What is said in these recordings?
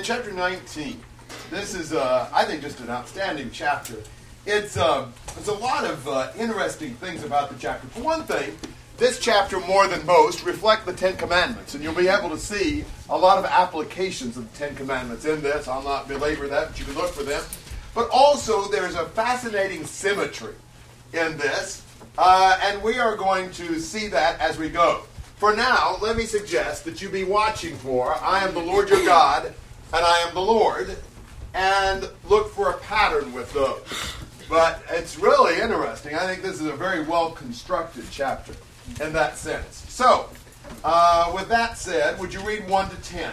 in chapter 19, this is, uh, I think, just an outstanding chapter. It's, uh, there's a lot of uh, interesting things about the chapter. For one thing, this chapter, more than most, reflect the Ten Commandments, and you'll be able to see a lot of applications of the Ten Commandments in this. I'll not belabor that, but you can look for them. But also, there's a fascinating symmetry in this, uh, and we are going to see that as we go. For now, let me suggest that you be watching for I am the Lord your God, and I am the Lord, and look for a pattern with those. But it's really interesting. I think this is a very well constructed chapter in that sense. So, uh, with that said, would you read 1 to 10?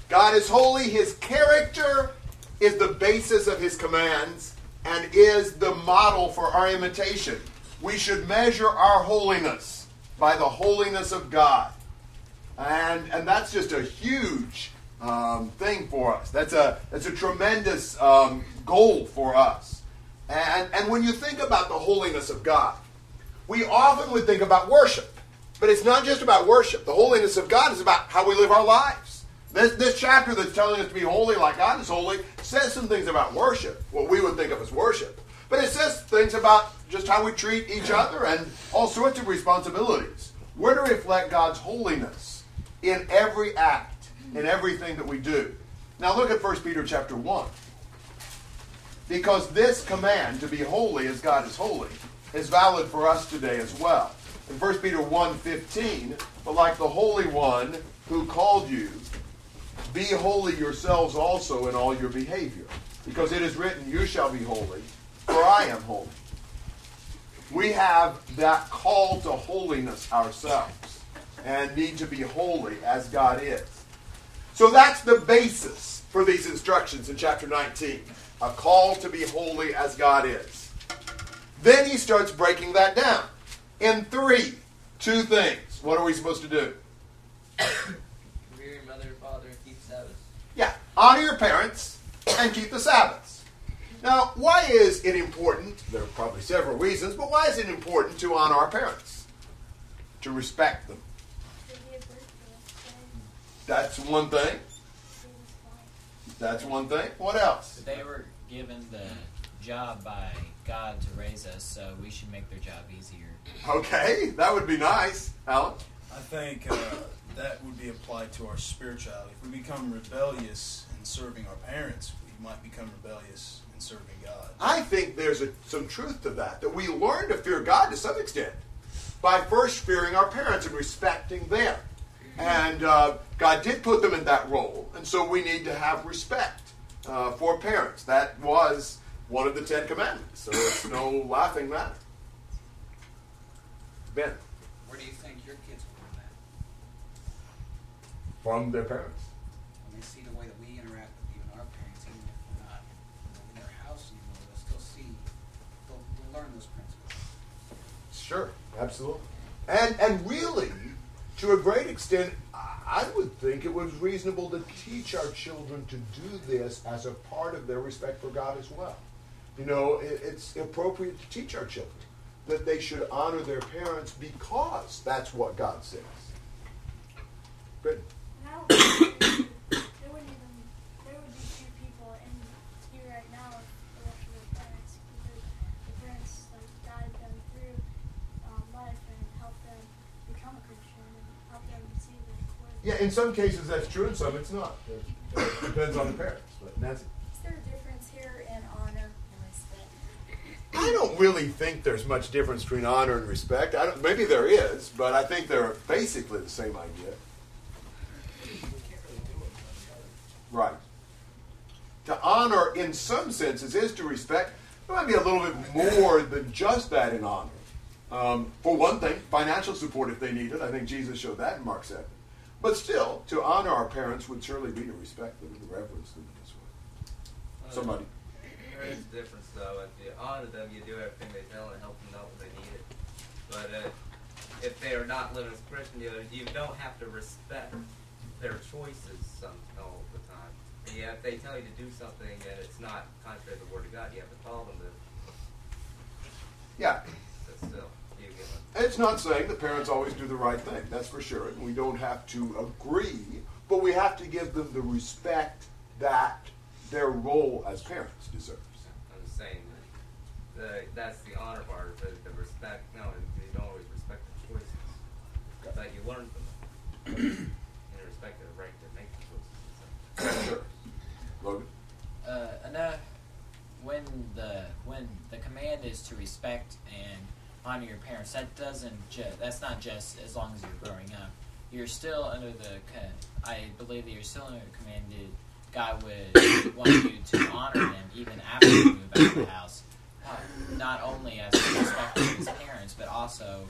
God is holy. His character is the basis of his commands and is the model for our imitation. We should measure our holiness by the holiness of God. And, and that's just a huge um, thing for us. That's a, that's a tremendous um, goal for us. And, and when you think about the holiness of God, we often would think about worship. But it's not just about worship. The holiness of God is about how we live our lives. This, this chapter that's telling us to be holy like God is holy says some things about worship, what we would think of as worship. But it says things about just how we treat each other and all sorts of responsibilities. We're to reflect God's holiness in every act in everything that we do. Now look at 1 Peter chapter 1. Because this command to be holy as God is holy is valid for us today as well. In 1 Peter 1:15, but like the Holy One who called you, be holy yourselves also in all your behavior, because it is written, you shall be holy, for I am holy. We have that call to holiness ourselves and need to be holy as God is. So that's the basis for these instructions in chapter 19 a call to be holy as God is. Then he starts breaking that down in three, two things. What are we supposed to do? your mother and father and keep Sabbaths. Yeah, honor your parents and keep the Sabbaths. Now, why is it important? There are probably several reasons, but why is it important to honor our parents? To respect them. That's one thing. That's one thing. What else? They were given the job by God to raise us, so we should make their job easier. Okay, that would be nice, Alan. I think uh, that would be applied to our spirituality. If we become rebellious in serving our parents, we might become rebellious in serving God. I think there's a, some truth to that, that we learn to fear God to some extent by first fearing our parents and respecting them. And uh, God did put them in that role, and so we need to have respect uh, for parents. That was one of the Ten Commandments, so it's no laughing matter. Ben. Where do you think your kids will learn that? From their parents. When they see the way that we interact with even our parents, even if we're not in their house anymore, they'll still see, they'll, they'll learn those principles. Sure, absolutely. And and really, to a great extent, I would think it was reasonable to teach our children to do this as a part of their respect for God as well. You know, it, it's appropriate to teach our children that they should honor their parents because that's what God says. Good. Now, there wouldn't even there would be few people in here right now if it wasn't for their parents because the parents like guided them through um, life and helped them become a Christian and helped them see the word. Yeah, in some cases that's true, in some it's not. It, it depends on the parents. But Nancy. Is there a difference here in honor and respect? I don't really think there's much difference between honor and respect. I don't, maybe there is, but I think they're basically the same idea. Right. To honor, in some senses, is to respect. There might be a little bit more than just that in honor. Um, for one thing, financial support if they need it. I think Jesus showed that in Mark 7. But still, to honor our parents would surely be to respect them and reverence them in this way. Somebody. There is a difference though. If you honor them, you do everything they tell and help them know when they need it. But uh, if they are not living as Christian, you, don't have to respect their choices some all the time. And yeah, if they tell you to do something and it's not contrary to the Word of God, you have to follow them. To, Yeah, but still, you get one. It's not saying that parents always do the right thing, that's for sure. And we don't have to agree, but we have to give them the respect that their role as parents deserves. I'm just saying that the, that's the honor part, the, the respect. No, you don't always respect the choices, but you learn from them. and you respect their right to make the choices. Sure. Logan? Uh, enough when the when the command is to respect and honor your parents. That doesn't ju- that's not just as long as you're growing up. You're still under the. I believe that you're still under commanded. God would want you to honor them even after you move out of the house. Not only as a respect of his parents, but also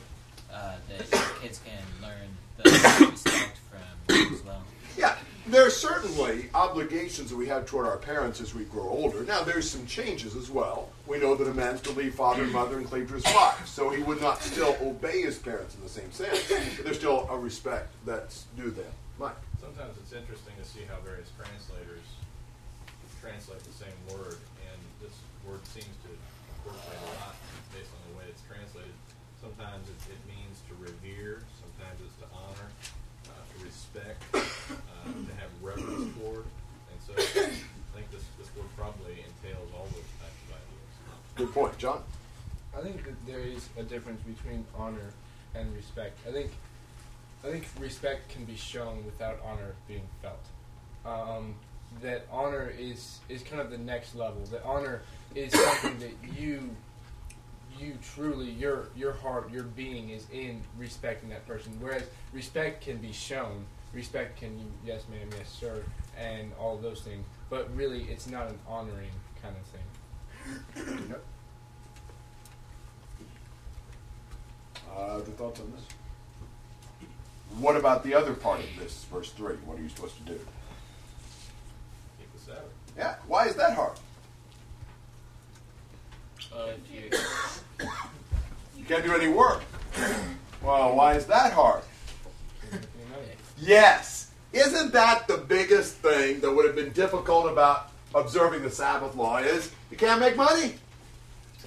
uh, that kids can learn the respect from you as well. Yeah, there are certainly obligations that we have toward our parents as we grow older. Now, there's some changes as well. We know that a man's to leave father and mother and cleave to his wife, so he would not still obey his parents in the same sense, but there's still a respect that's due them. Mike? Sometimes it's interesting to see how various translators translate the same word, and this word seems to incorporate a lot based on the way it's translated. Sometimes it, it means to revere, sometimes it's to honor, uh, to respect, uh, to have reverence toward, and so I think this, this word probably entails all those types of ideas. Good point. John? I think that there is a difference between honor and respect. I think I think respect can be shown without honor being felt. Um, that honor is is kind of the next level. That honor is something that you you truly your your heart your being is in respecting that person. Whereas respect can be shown. Respect can you yes ma'am yes sir and all those things. But really it's not an honoring kind of thing. Yep. Uh, the thoughts on this? What about the other part of this, verse 3? What are you supposed to do? Keep the Sabbath. Yeah, why is that hard? If you You can't do any work. Well, why is that hard? Yes. Isn't that the biggest thing that would have been difficult about observing the Sabbath law is you can't make money.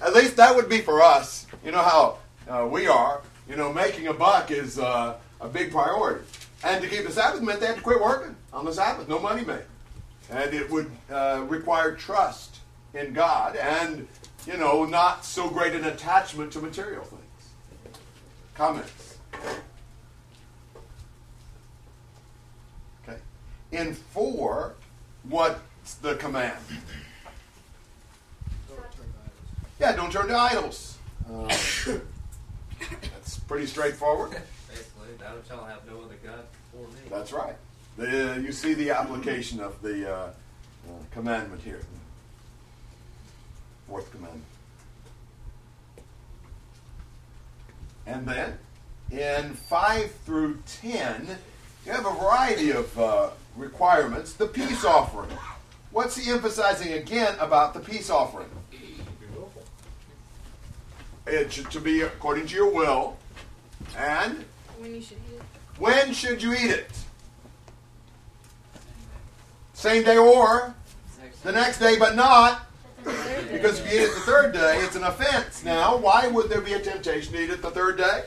At least that would be for us. You know how uh, we are. You know, making a buck is uh, a big priority. And to keep the Sabbath meant they had to quit working on the Sabbath. No money made. And it would uh, require trust in God and, you know, not so great an attachment to material things. Comments? Okay. In 4, what's the command? Yeah, don't turn to idols. Uh, that's pretty straightforward. Basically, thou shalt have no other God before me. That's right. The, you see the application of the uh, uh, commandment here. Fourth commandment. And then in 5 through 10, you have a variety of uh, requirements. The peace offering. What's he emphasizing again about the peace offering? It should to be according to your will. And When you should eat it. when should you eat it? Same day or the next day, but not because if you eat it the third day, it's an offense. Now, why would there be a temptation to eat it the third day?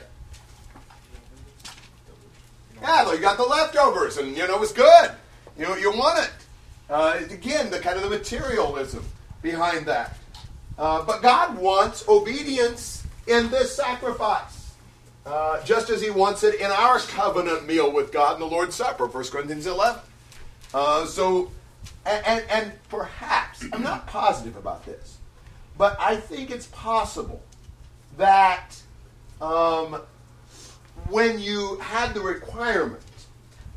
Yeah, well, you got the leftovers, and you know it's good. You know you want it. Uh, again, the kind of the materialism behind that. Uh, but God wants obedience in this sacrifice, uh, just as He wants it in our covenant meal with God in the Lord's Supper, 1 Corinthians 11. Uh, so, and, and, and perhaps, I'm not positive about this, but I think it's possible that um, when you had the requirement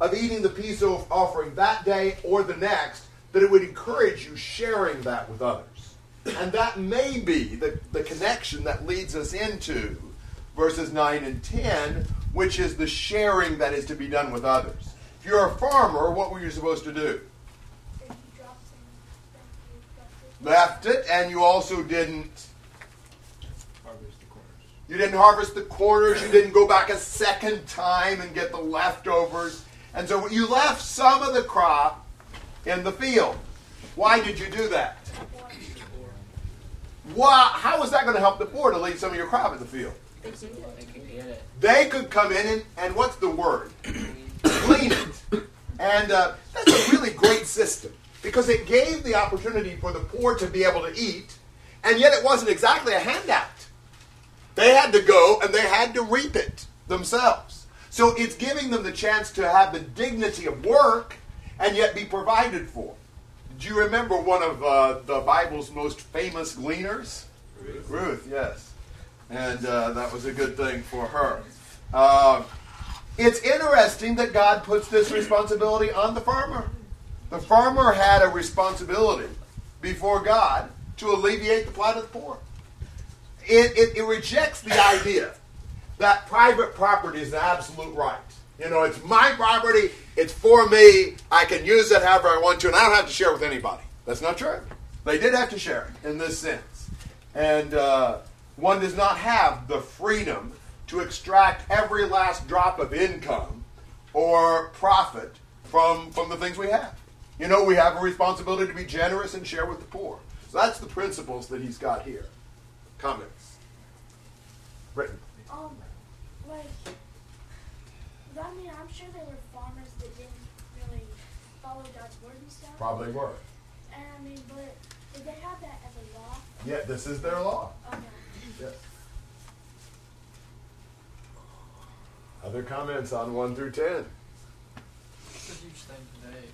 of eating the peace offering that day or the next, that it would encourage you sharing that with others. And that may be the, the connection that leads us into verses 9 and 10, which is the sharing that is to be done with others. If you're a farmer, what were you supposed to do? If you drop some, then you drop it. Left it, and you also didn't Harvest the corners. You didn't harvest the corners. You didn't go back a second time and get the leftovers. And so you left some of the crop in the field. Why did you do that? Why, how was that going to help the poor to leave some of your crop in the field? They could come in and, and what's the word? Clean it. And uh, that's a really great system because it gave the opportunity for the poor to be able to eat, and yet it wasn't exactly a handout. They had to go and they had to reap it themselves. So it's giving them the chance to have the dignity of work and yet be provided for. Do you remember one of uh, the Bible's most famous gleaners? Ruth. Ruth, yes. And uh, that was a good thing for her. Uh, it's interesting that God puts this responsibility on the farmer. The farmer had a responsibility before God to alleviate the plight of the poor. It, it, it rejects the idea that private property is an absolute right. You know, it's my property, it's for me, I can use it however I want to, and I don't have to share it with anybody. That's not true. They did have to share it in this sense. And uh, one does not have the freedom to extract every last drop of income or profit from, from the things we have. You know, we have a responsibility to be generous and share with the poor. So that's the principles that he's got here. Comments? Britton. Like, I mean, I'm sure there were farmers that didn't really follow God's word and stuff. Probably were. And I mean, but did they have that as a law? Yeah, this is their law. Okay. Yes. Other comments on 1 through 10? It's a huge thing today.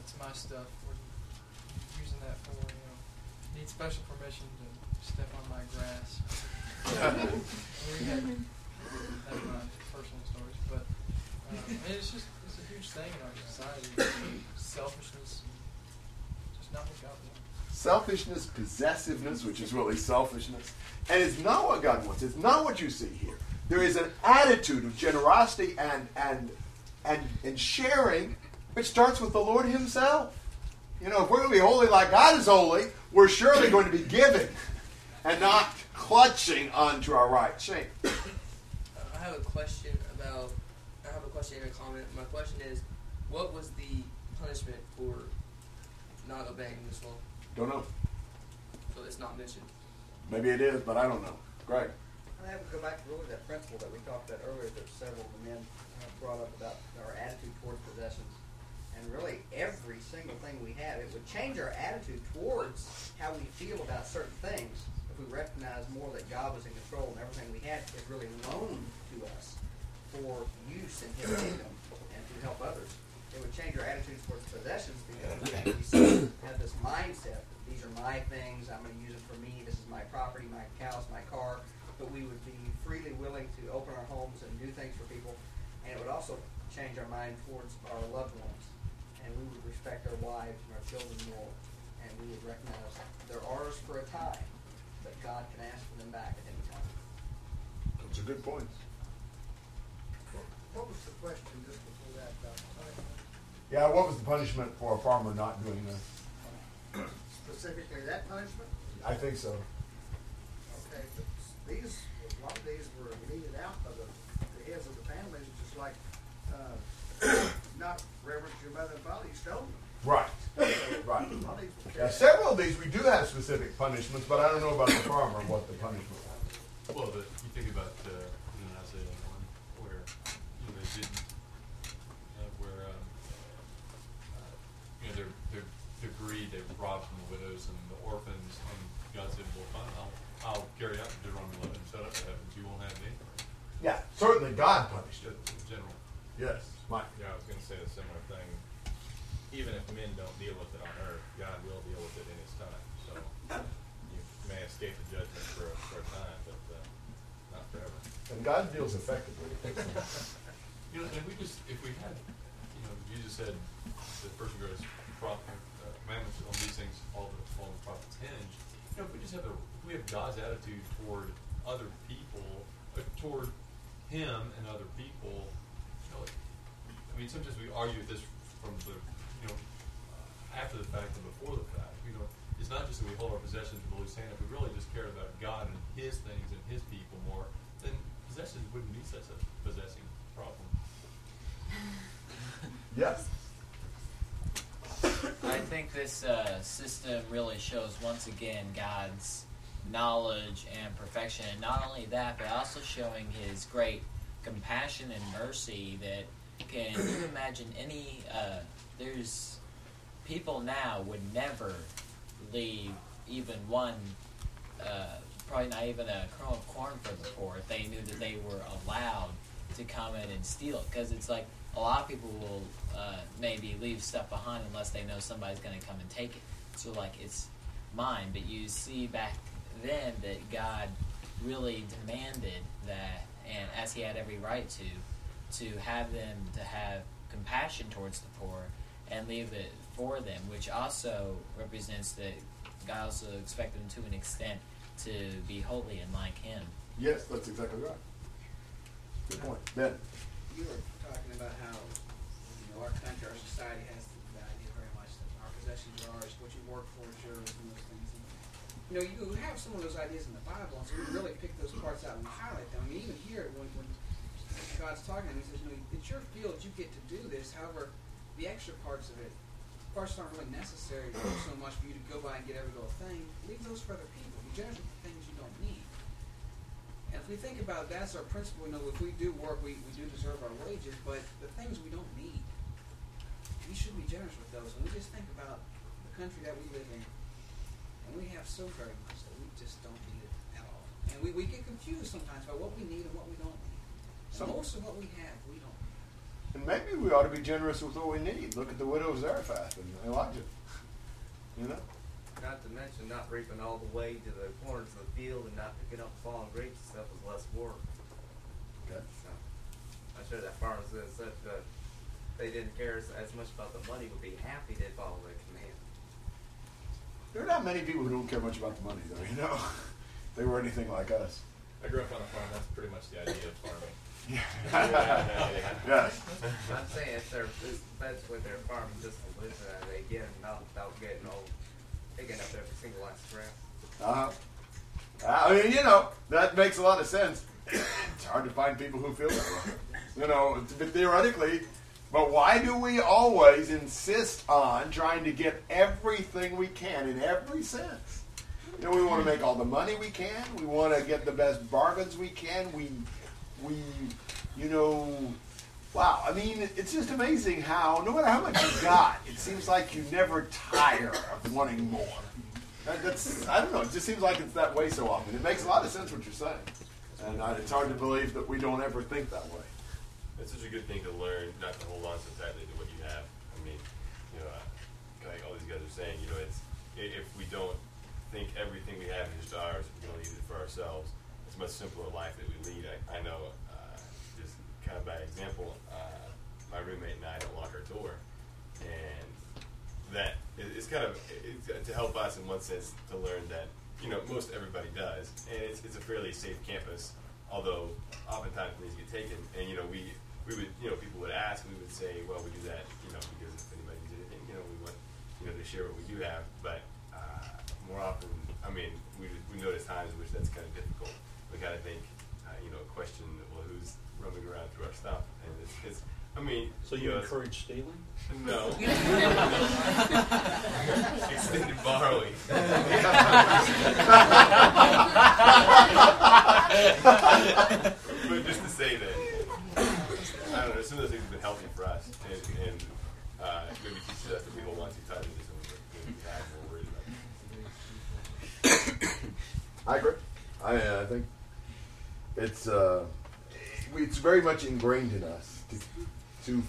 It's my stuff. We're using that for, you know, need special permission to step on my grass. my personal stories, but it's just it's a huge thing in our society. Selfishness, just not. Selfishness, possessiveness, which is really selfishness. And it's not what God wants. It's not what you see here. There is an attitude of generosity and, and, and, and sharing which starts with the Lord Himself. You know, if we're going to be holy like God is holy, we're surely going to be giving and not clutching onto our right. Shane. Uh, I have a question about. I have a question and a comment. My question is, what was the punishment for not obeying this law? Don't know. So it's not mentioned. Maybe it is, but I don't know. Greg. I have to go back to really that principle that we talked about earlier that several of the men uh, brought up about our attitude towards possessions. and really every single thing we have. It would change our attitude towards how we feel about certain things if we recognize more that God was in control and everything we had is really loaned to us for use in His kingdom and to help others. It would change our attitudes towards possessions because we have this mindset that these are my things, I'm going to use it for me, this is my property, my cows, my car. But we would be freely willing to open our homes and do things for people. And it would also change our mind towards our loved ones. And we would respect our wives and our children more. And we would recognize they're ours for a time, but God can ask for them back at any time. Those are good points. What was the question just before that about punishment? Yeah, what was the punishment for a farmer not doing this? Specifically that punishment? I think so. Okay, these, a lot of these were meted out by the, the heads of the families, just like, uh, not reverence your mother and father, you stole them. Right. Right. a lot of these were Yeah, several of these we do have specific punishments, but I don't know about the farmer what the punishment was. Well, the, you think about uh, in Isaiah one, where you know they didn't, uh, where um, uh, you know they're they're they're greed, they robbed from the widows and the orphans, and God said, "Well, fine, I'll I'll carry out Deuteronomy eleven, shut up the heavens, you won't have me." Yeah, certainly God punished it. In general. Yes, Mike. Yeah, I was going to say a similar thing. Even if men don't deal with it on earth, God will deal with it in His time. So you may escape the judgment for a, for a time, but uh, not God deals effectively. You know, and if we just, if we had, you know, Jesus said the person who goes prophet, uh, commandments on these things, all the, all the prophets hinge. You know, if we just have the, if we have God's attitude toward other people, uh, toward Him and other people, you know, like, I mean, sometimes we argue this from the, you know, uh, after the fact and before the fact. You know, it's not just that we hold our possessions with a loose hand. If we really just cared about God and His things and His people more, then wouldn't be such a possessing problem. Yes. I think this uh, system really shows once again God's knowledge and perfection. And not only that, but also showing His great compassion and mercy. That can you imagine any? Uh, there's people now would never leave even one. Uh, probably not even a kernel of corn for the poor if they knew that they were allowed to come in and steal it. Because it's like a lot of people will uh, maybe leave stuff behind unless they know somebody's going to come and take it. So like it's mine. But you see back then that God really demanded that, and as He had every right to, to have them to have compassion towards the poor and leave it for them, which also represents that God also expected them to an extent to be holy and like Him. Yes, that's exactly right. Good point. Ben. You were talking about how, you know, our country, our society has the idea very much that our possessions are ours, what you work for is yours, and those things. And, you know, you have some of those ideas in the Bible, and so we really pick those parts out and highlight them. I mean, even here, when, when God's talking, He says, you know, it's your field, you get to do this. However, the extra parts of it, parts that aren't really necessary so much for you to go by and get every little thing, leave those for other people. Generous with the things you don't need. And if we think about it, that's our principle. You know, if we do work, we, we do deserve our wages, but the things we don't need, we should be generous with those. And we just think about the country that we live in, and we have so very much that we just don't need it at all. And we, we get confused sometimes about what we need and what we don't need. So most of what we have, we don't need. And maybe we ought to be generous with what we need. Look at the widow of Zarephath and Elijah. You know? Not to mention not reaping all the way to the corners of the field and not picking up fallen grapes and stuff is less work. Okay. So, I'm sure that farmers said such that they didn't care as, as much about the money would be happy to follow the command. There are not many people who don't care much about the money, though. You know, they were anything like us. I grew up on a farm. That's pretty much the idea of farming. yes. I'm saying if they're this, that's what they're farming just to live uh, they get not without getting old up single last. Uh huh. I mean, you know, that makes a lot of sense. it's hard to find people who feel that way. You know, but theoretically, but why do we always insist on trying to get everything we can in every sense? You know, we want to make all the money we can. We want to get the best bargains we can. We, we, you know, Wow, I mean, it's just amazing how, no matter how much you got, it seems like you never tire of wanting more. That, that's, I don't know, it just seems like it's that way so often. It makes a lot of sense what you're saying. And uh, it's hard to believe that we don't ever think that way. It's such a good thing to learn not to hold on so tightly to what you have. I mean, you know, uh, like all these guys are saying, you know, it's if we don't think everything we have is ours, we only use it for ourselves. It's a much simpler life that we lead. I, I know, uh, just kind of by example, my roommate and I don't lock our door, and that it's kind of it's to help us in one sense to learn that you know most everybody does, and it's, it's a fairly safe campus. Although oftentimes things get taken, and you know we we would you know people would ask, we would say, well we do that you know because if anybody needs anything, you know we want you know to share what we do have, but uh, more often, I mean we we notice times in which that's kind of difficult. We kind of think uh, you know a question well who's roaming around through our stuff, I mean So you know, it's- encourage stealing? no. Extended borrowing. but just to say that, I don't know, some of those things have been healthy for us, and, and uh, maybe teaches us that we hold on too tightly to some of the things we have and we're worried about. I agree. I, I think it's uh, it's very much ingrained in us to, to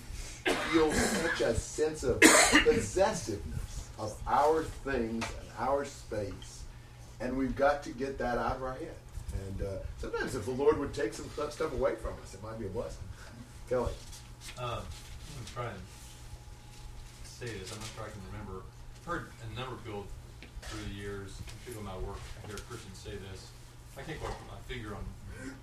feel such a sense of possessiveness of our things and our space, and we've got to get that out of our head. And uh, sometimes, if the Lord would take some stuff away from us, it might be a blessing. Kelly, Um, I'm gonna try and say this. I'm not sure I can remember. I've heard a number of people through the years, people in my work, I hear Christians say this. I can't quite put my finger on.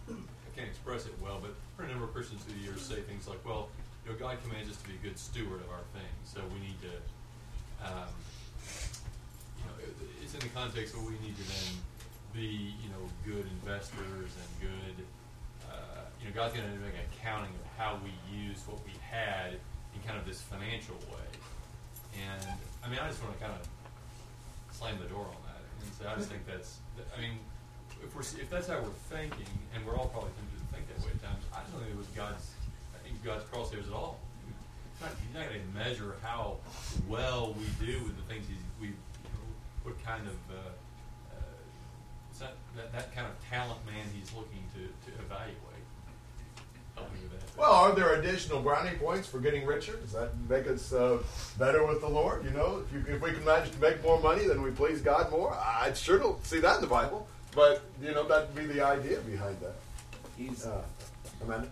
I can't express it well, but heard a number of Christians through the years say things like, "Well, you know, God commands us to be a good steward of our things, so we need to." Um, you know, it's in the context where we need to then be, you know, good investors and good uh, you know, God's going to make an accounting of how we used what we had in kind of this financial way. And I mean, I just want to kind of slam the door on that and say, I just think that's, I mean, if we're if that's how we're thinking, and we're all probably tempted to think that way at times, I don't think it was God's, I think God's crosshairs at all. He's not, he's not going to measure how well we do with the things he's, we, you know, what kind of. Uh, uh, it's that, that kind of talent man he's looking to, to evaluate. Help me with that. well, are there additional brownie points for getting richer? Does that make us uh, better with the Lord? You know, if, you, if we can manage to make more money, then we please God more. I sure don't see that in the Bible, but you know that'd be the idea behind that. He's Uh, Amanda.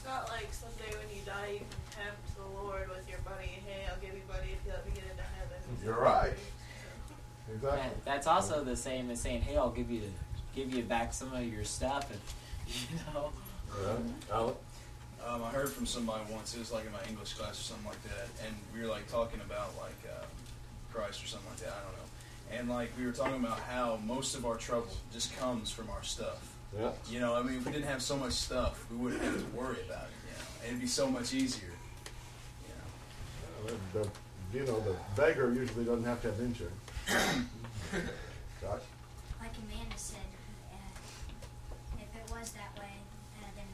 It's not like someday when you die you can tempt the Lord with your money. Hey, I'll give you money if you let me get into heaven. You're right. Exactly. that- that's also the same as saying, "Hey, I'll give you give you back some of your stuff," and you know. Yeah. Alan? Um, I heard from somebody once. It was like in my English class or something like that, and we were like talking about like uh, Christ or something like that. I don't know. And like we were talking about how most of our trouble just comes from our stuff. Yeah. You know, I mean, if we didn't have so much stuff, we wouldn't have to worry about it. You know, it'd be so much easier. You know. The, the, you know, the beggar usually doesn't have to have insurance. Josh? Like Amanda said, uh, if it was that way, uh, then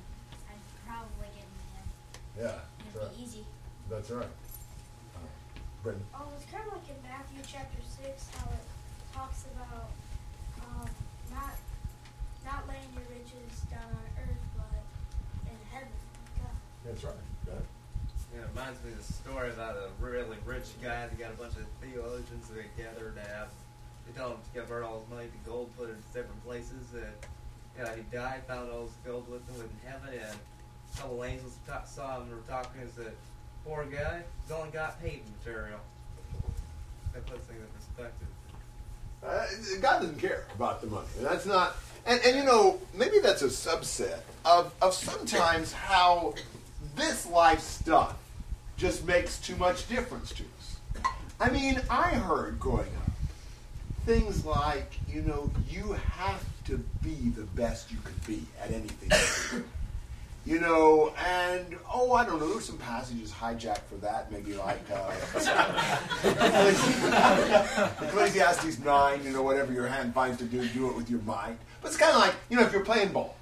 I'd probably get in the Yeah. It'd That's right. be easy. That's right. Uh, Brendan? Oh, it's kind of like in Matthew chapter six, how it talks about um, not not laying your riches down on earth, but in heaven. with God. That's right. Yeah. You know, it reminds me of the story about a really rich guy that got a bunch of theologians together to have, they told him to convert all his money to gold, put it in different places, and, you know, he died, found all his gold with him in heaven, and a couple angels ta- saw him and were talking and said, poor guy, he's only got paint material. That puts things in perspective. Uh, God doesn't care about the money. That's not, and, and you know, maybe that's a subset of, of sometimes how this life stuff just makes too much difference to us. I mean, I heard growing up things like, you know, you have to be the best you could be at anything. you know, and oh, I don't know. There were some passages hijacked for that, maybe like uh, Ecclesiastes nine. You know, whatever your hand finds to do, do it with your mind. But it's kind of like you know, if you're playing ball,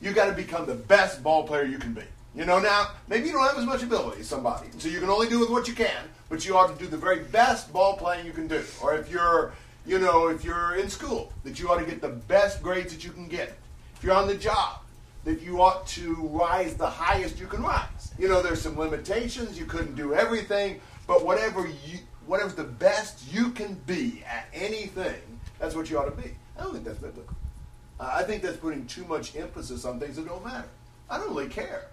you got to become the best ball player you can be. You know, now, maybe you don't have as much ability as somebody, so you can only do with what you can, but you ought to do the very best ball playing you can do. Or if you're, you know, if you're in school, that you ought to get the best grades that you can get. If you're on the job, that you ought to rise the highest you can rise. You know, there's some limitations, you couldn't do everything, but whatever you, whatever's the best you can be at anything, that's what you ought to be. I don't think that's biblical. Uh, I think that's putting too much emphasis on things that don't matter. I don't really care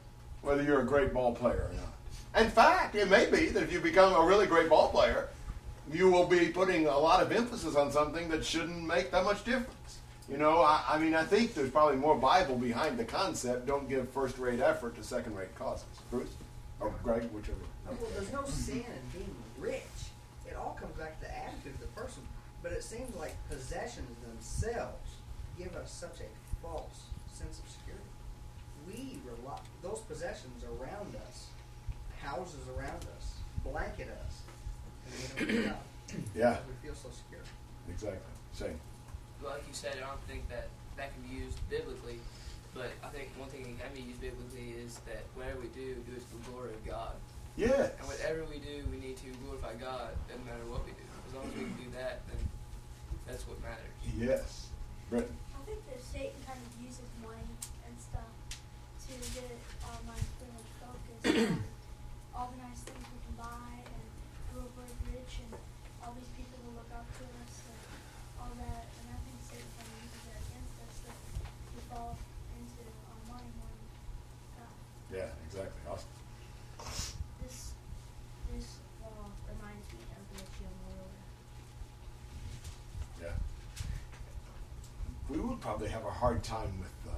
whether you're a great ball player or not. In fact, it may be that if you become a really great ball player, you will be putting a lot of emphasis on something that shouldn't make that much difference. You know, I, I mean, I think there's probably more Bible behind the concept don't give first rate effort to second rate causes. Bruce? Or Greg, whichever. Well, there's no sin in being rich. It all comes back to the attitude of the person. But it seems like possessions themselves give us such a false sense of security. We those possessions around us, houses around us, blanket us, and we don't get. Yeah. We feel so secure. Exactly. Same. like you said, I don't think that that can be used biblically. But I think one thing that can be used biblically is that whatever we do, do it for the glory of God. Yeah. And whatever we do, we need to glorify God, no matter what we do. As long as we can do that, then that's what matters. Yes. Britton. I think that Satan kind of uses money and stuff to get our minds pretty much focused on all the nice things we can buy and grow very rich and all these people who look up to us and all that. And I think Satan kind of uses that against us that we fall into our money more than God. Yeah, exactly. Awesome. This this law reminds me of the rich young ruler. Yeah. We would probably have a hard time with uh,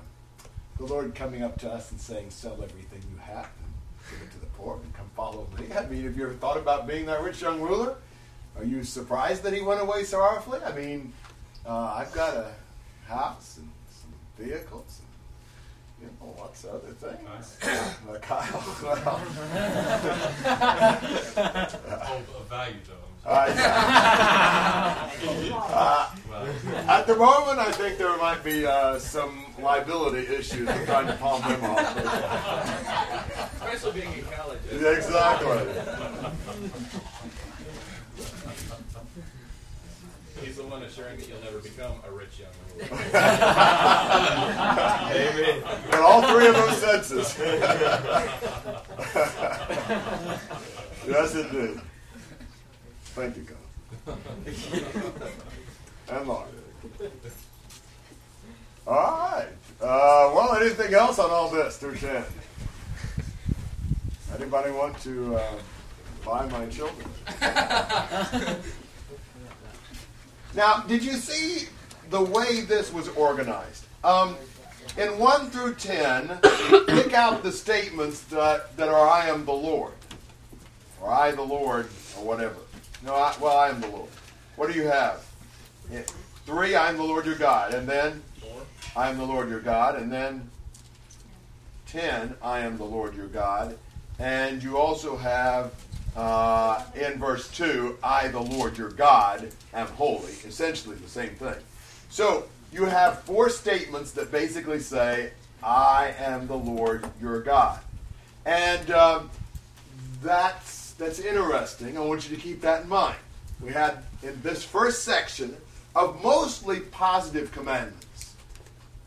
the Lord coming up to us and saying, "Sell everything you have give it to the poor and come follow me." I mean, have you ever thought about being that rich young ruler? Are you surprised that he went away sorrowfully? I mean, uh, I've got a house and some vehicles. And, you know, lots of other things. Uh, Kyle. well, Oh, of value, though. Uh, yeah. Uh, at the moment, I think there might be uh, some liability issues with trying to palm them off. Especially being in college. Exactly. He's the one assuring that you'll never become a rich young ruler. Amen. In all three of those senses. yes, indeed. Thank you, God. and Lord. All right. Uh, well, anything else on all this, through Shannon? Anybody want to uh, buy my children? now, did you see the way this was organized? Um, in 1 through 10, pick out the statements that, that are I am the Lord, or I the Lord, or whatever. No, I, well, I am the Lord. What do you have? Yeah. Three, I am the Lord your God. And then, I am the Lord your God. And then, 10, I am the Lord your God. And you also have uh, in verse 2, I, the Lord your God, am holy. Essentially the same thing. So you have four statements that basically say, I am the Lord your God. And um, that's, that's interesting. I want you to keep that in mind. We had in this first section of mostly positive commandments,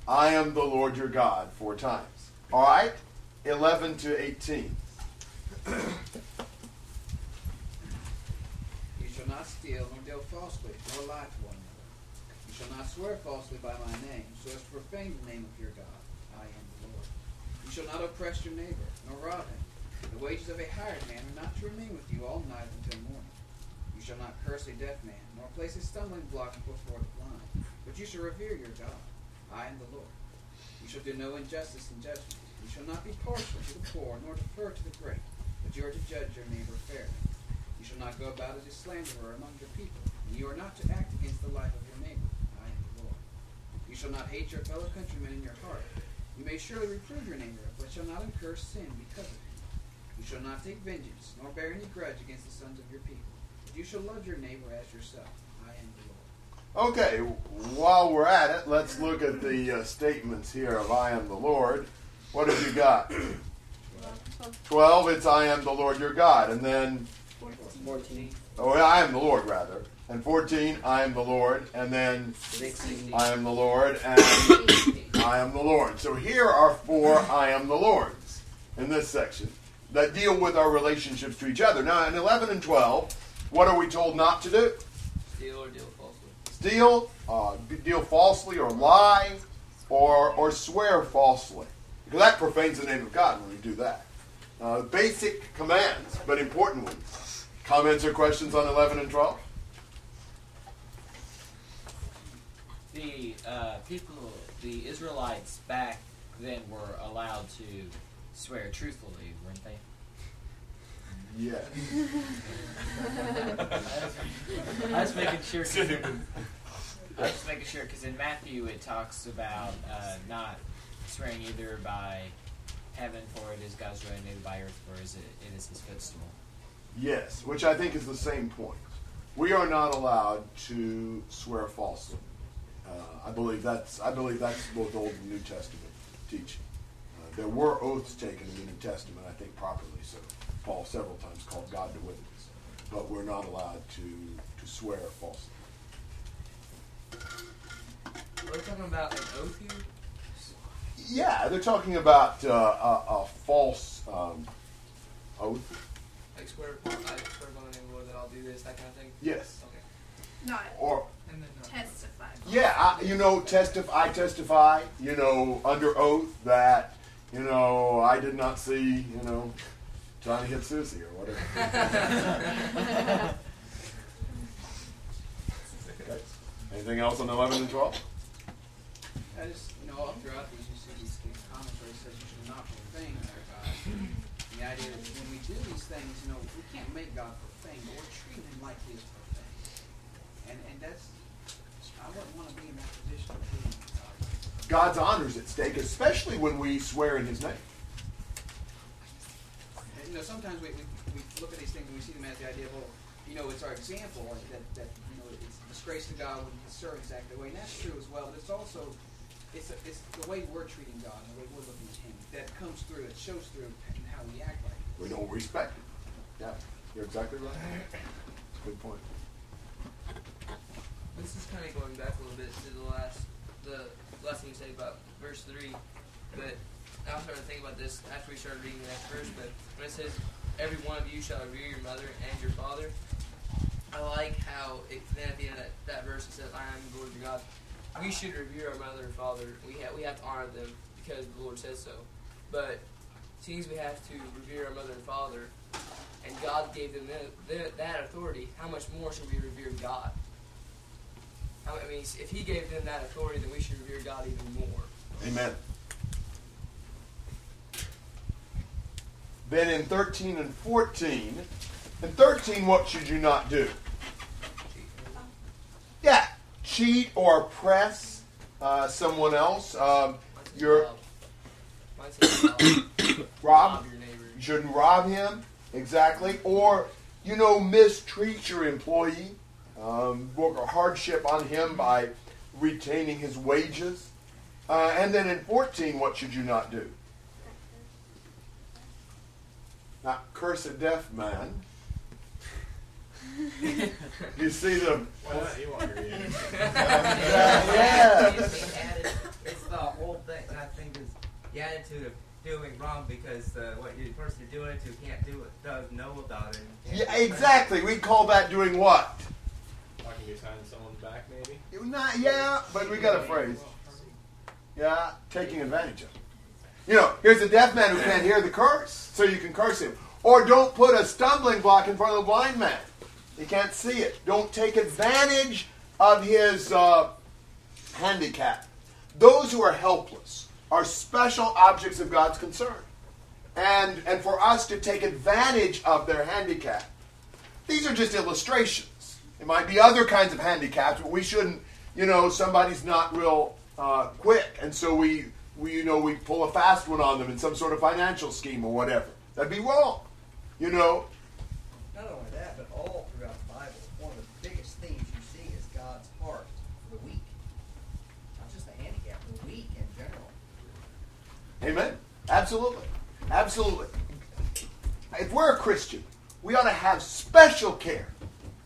I am the Lord your God, four times. All right? 11 to 18. You shall not steal, nor deal falsely, nor lie to one another. You shall not swear falsely by my name, so as to profane the name of your God. I am the Lord. You shall not oppress your neighbor, nor rob him. The wages of a hired man are not to remain with you all night until morning. You shall not curse a deaf man, nor place a stumbling block before the blind, but you shall revere your God. I am the Lord. You shall do no injustice in judgment. You shall not be partial to the poor, nor defer to the great, you are to judge your neighbor fairly. You shall not go about as a slanderer among your people, and you are not to act against the life of your neighbor. I am the Lord. You shall not hate your fellow countrymen in your heart. You may surely reprove your neighbor, but shall not incur sin because of him. You shall not take vengeance, nor bear any grudge against the sons of your people. But you shall love your neighbor as yourself. I am the Lord. Okay, while we're at it, let's look at the uh, statements here of I am the Lord. What have you got? 12, it's I am the Lord your God. And then, 14. oh, I am the Lord, rather. And 14, I am the Lord. And then, 16. I am the Lord. And I am the Lord. So here are four I am the Lords in this section that deal with our relationships to each other. Now, in 11 and 12, what are we told not to do? Steal or deal falsely. Steal, uh, deal falsely, or lie, or, or swear falsely. Because that profanes the name of God when we do that. Uh, basic commands, but important ones. Comments or questions on 11 and 12? The uh, people, the Israelites back then were allowed to swear truthfully, weren't they? Yes. I was making sure. I was just making sure because in Matthew it talks about uh, not swearing either by heaven, for it is God's right, neither by earth, for is it, it is His footstool. Yes, which I think is the same point. We are not allowed to swear falsely. Uh, I believe that's I believe that's both Old and New Testament teaching. Uh, there were oaths taken in the New Testament, I think properly so. Paul several times called God to witness, but we're not allowed to to swear falsely. We're we talking about an oath here? Yeah, they're talking about uh, a, a false um, oath. Like swear upon, I swear upon the name of the Lord that I'll do this, that kind of thing? Yes. Okay. Not Or testify. Yeah, I, you know, testify. I testify. You know, under oath that you know I did not see you know Johnny hit Susie or whatever. Okay. Anything else on eleven and twelve? I just, you know, all throughout these, you see these, these comments where it says you should not profane their God. And the idea that when we do these things, you know, we can't make God profane, but we're treating him like he is profane. And, and that's, I wouldn't want to be in that position of treating God. God's honors at stake, especially when we swear in His name. And, you know, sometimes we, we, we look at these things and we see them as the idea of, well, you know, it's our example like that, that you know, it's a disgrace to God when we serve exactly the way. And that's true as well, but it's also, it's, a, it's the way we're treating God and the way we're looking at Him that comes through, it shows through in how we act like We don't respect it. Yeah, you're exactly right. Good point. This is kind of going back a little bit to the last, the lesson you said about verse 3. But I was starting to think about this after we started reading the next verse. But when it says, Every one of you shall revere your mother and your father, I like how it, then at the end of that, that verse it says, I am the Lord your God. We should revere our mother and father. We have, we have to honor them because the Lord says so. But as we have to revere our mother and father, and God gave them that, authority, how much more should we revere God? I mean, if He gave them that authority, then we should revere God even more. Amen. Then in 13 and 14, in 13, what should you not do? Yeah, cheat or oppress uh, someone else. Um, you're rob. You shouldn't rob him exactly, or you know mistreat your employee, um, work a hardship on him by retaining his wages. Uh, and then in 14, what should you not do? Not curse a deaf man. you see them. Why not? You want to read it. yeah. It's the atti- It's the whole thing. I think is the attitude of doing wrong because uh, what you the person you're doing it to can't do it, does know about it. Yeah, exactly. We call that doing what? Talking behind someone's back, maybe. Not, yeah, but we got a phrase. Yeah, taking advantage of. You know, here's a deaf man who can't hear the curse, so you can curse him. Or don't put a stumbling block in front of the blind man. He can't see it. Don't take advantage of his uh, handicap. Those who are helpless are special objects of God's concern. And, and for us to take advantage of their handicap, these are just illustrations. It might be other kinds of handicaps, but we shouldn't, you know, somebody's not real uh, quick, and so we, we, you know, we pull a fast one on them in some sort of financial scheme or whatever. That'd be wrong, you know. Not only that, but all throughout the Bible, one of the biggest themes you see is God's heart for the weak. Not just the handicapped, the weak in general. Amen. Absolutely. Absolutely. if we're a Christian, we ought to have special care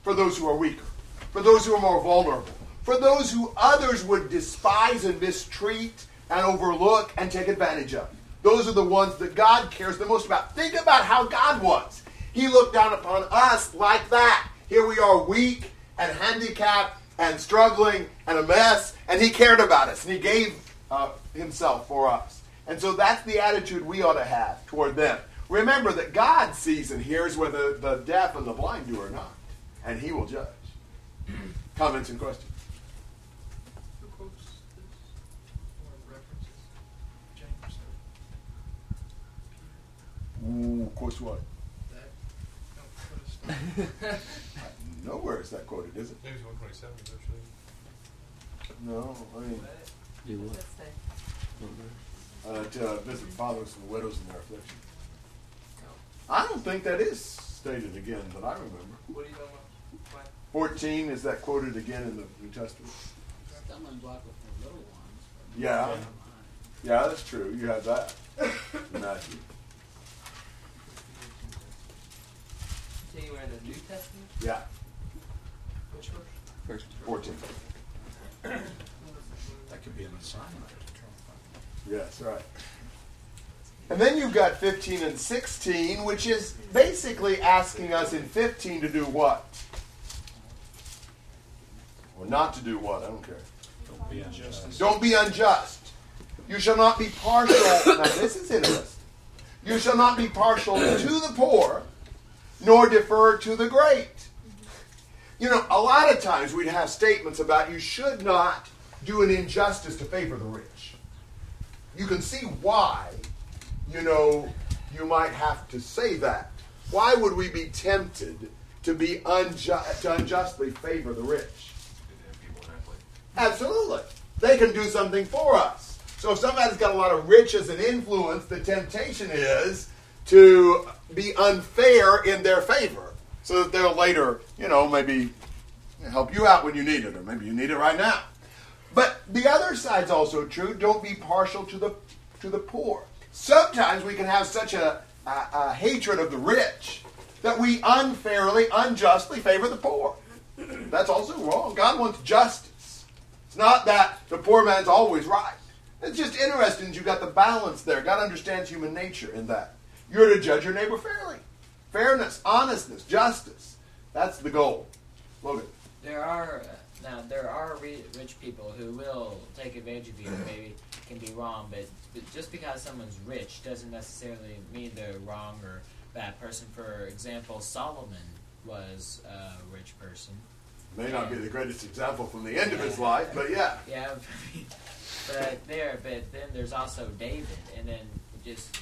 for those who are weaker, for those who are more vulnerable, for those who others would despise and mistreat and overlook and take advantage of. Those are the ones that God cares the most about. Think about how God was. He looked down upon us like that. Here we are weak and handicapped and struggling and a mess, and He cared about us and He gave uh, Himself for us. And so that's the attitude we ought to have toward them. Remember that God sees and hears whether the deaf and the blind do or not, and He will judge. Comments and questions? Who quotes this or references James Ooh, quotes what? that? Don't put a star. Nowhere is that quoted, is it? James 127 actually. No, I mean, Do what? Uh, to uh, visit fathers and widows in their affliction. I don't think that is stated again, but I remember. What are you talking about? 14, is that quoted again in the New Testament? Stumbling block with the little ones. Yeah. Yeah, that's true. You have that. in Matthew. Anywhere in the New Testament? Yeah, Which verse? First. 14. That could be an assignment. Yes, right. And then you've got 15 and 16, which is basically asking us in 15 to do what? Or not to do what? I don't care. Don't be unjust. Don't be unjust. You shall not be partial. now, this is interesting. You shall not be partial to the poor, nor defer to the great. You know, a lot of times we'd have statements about you should not do an injustice to favor the rich. You can see why, you know, you might have to say that. Why would we be tempted to be unjust, to unjustly favor the rich? Absolutely. They can do something for us. So if somebody's got a lot of riches and influence, the temptation is to be unfair in their favor so that they'll later, you know, maybe help you out when you need it, or maybe you need it right now. But the other side's also true. Don't be partial to the to the poor. Sometimes we can have such a, a, a hatred of the rich that we unfairly, unjustly favor the poor. That's also wrong. God wants justice. It's not that the poor man's always right. It's just interesting that you've got the balance there. God understands human nature in that. You're to judge your neighbor fairly. Fairness, honestness, justice. That's the goal. Logan. There are uh, now there are ri- rich people who will take advantage of you. and Maybe can be wrong, but, but just because someone's rich doesn't necessarily mean they're wrong or bad person. For example, Solomon was a rich person. May not be the greatest example from the end of his life, but yeah. Yeah, but there, but then there's also David, and then just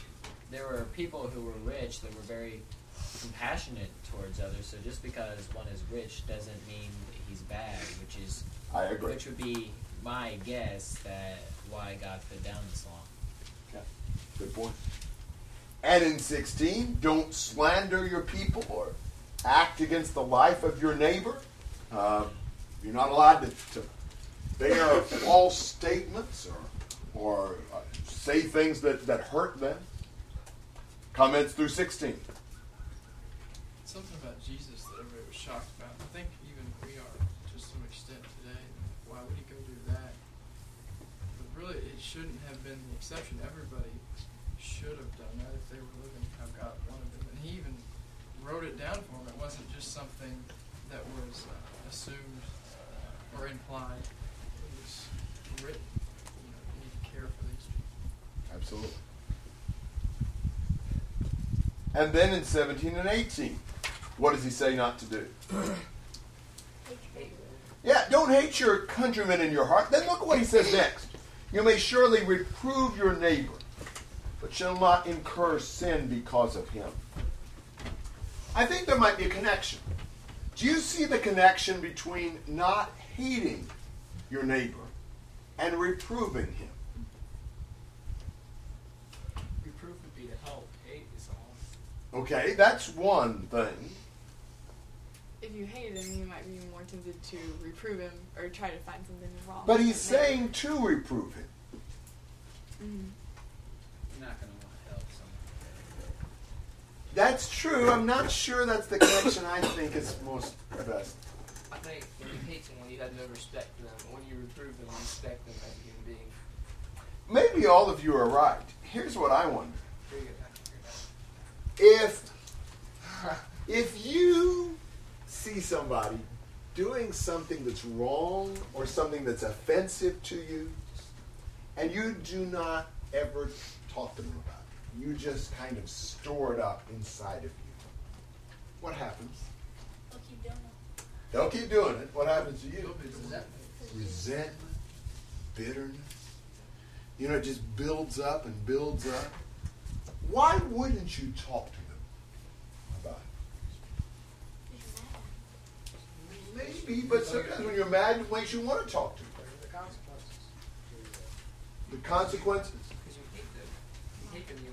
there were people who were rich that were very compassionate towards others. So just because one is rich doesn't mean he's bad, which is I agree. Which would be my guess that why God put down this law. Okay. Good point. And in 16, don't slander your people or act against the life of your neighbor. Uh, you're not allowed to, to bear false statements or, or uh, say things that, that hurt them. Comments through 16. Something about Jesus that everybody was shocked about. I think even we are to some extent today. Why would he go do that? But really, it shouldn't have been the exception. Everybody should have done that if they were living how God wanted them. And he even wrote it down for them. It wasn't just something that was uh, assumed or implied. It was written. You know, you need to care for these people. Absolutely. And then in 17 and 18, what does he say not to do? Hate. Yeah, don't hate your countrymen in your heart. Then look what he says next. You may surely reprove your neighbor, but shall not incur sin because of him. I think there might be a connection. Do you see the connection between not hating your neighbor and reproving him? Reproof would be to help. Hate is all. Okay, that's one thing. If you hated him, you might be more tempted to reprove him or try to find something wrong. But he's him. saying to reprove him. Mhm. You're not going to want to help someone. That's true. I'm not sure that's the connection I think is most best. I think when you hate someone, you have no respect for them. When you reprove them, you respect them as a human being. Maybe all of you are right. Here's what I wonder. If if you see somebody doing something that's wrong or something that's offensive to you, and you do not ever talk to them about it, you just kind of store it up inside of you, what happens? They'll keep doing it. They'll keep doing it. What happens to you? Resentment. Resentment, bitterness. You know, it just builds up and builds up. Why wouldn't you talk to them about it? Maybe, but sometimes when you're mad, it makes you want to talk to them. The consequences. The consequences. Because you hate them. You hate them, you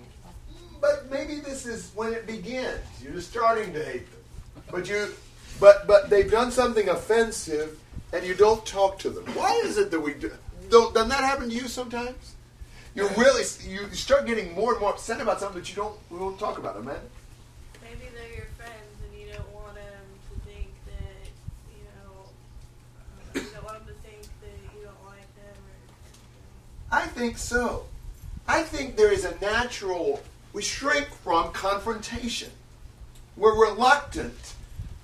But maybe this is when it begins. You're just starting to hate them. But you but but they've done something offensive and you don't talk to them. Why is it that we do don't doesn't that happen to you sometimes? You really you start getting more and more upset about something that you don't we won't talk about, Amanda. Maybe they're your friends and you don't want them to think that, you know, uh, you don't want them to think that you don't like them or I think so. I think there is a natural, we shrink from confrontation. We're reluctant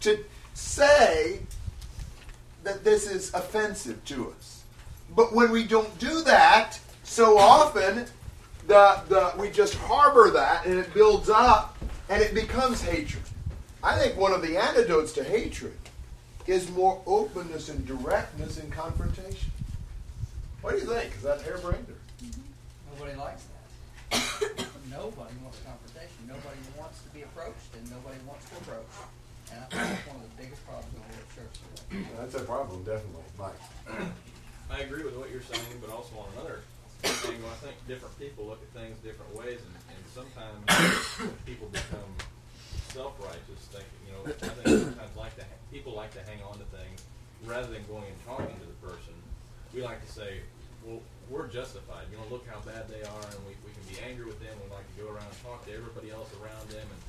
to say that this is offensive to us. But when we don't do that, so often the, the, we just harbor that and it builds up and it becomes hatred. I think one of the antidotes to hatred is more openness and directness in confrontation. What do you think? Is that harebrained? or- mm-hmm. Nobody likes that. nobody wants confrontation. Nobody wants to be approached, and nobody wants to approach. And I think that's one of the biggest problems in the world church today. That's a problem, definitely, Mike. I agree with what you're saying, but also on another angle, I think different people look at things different ways, and, and sometimes people become self-righteous, thinking, you know, I think sometimes like to ha- people like to hang on to things rather than going and talking to the person. We like to say, well, we're justified. You know, look how bad they are, and we, we can be angry with them. We like to go around and talk to everybody else around them and,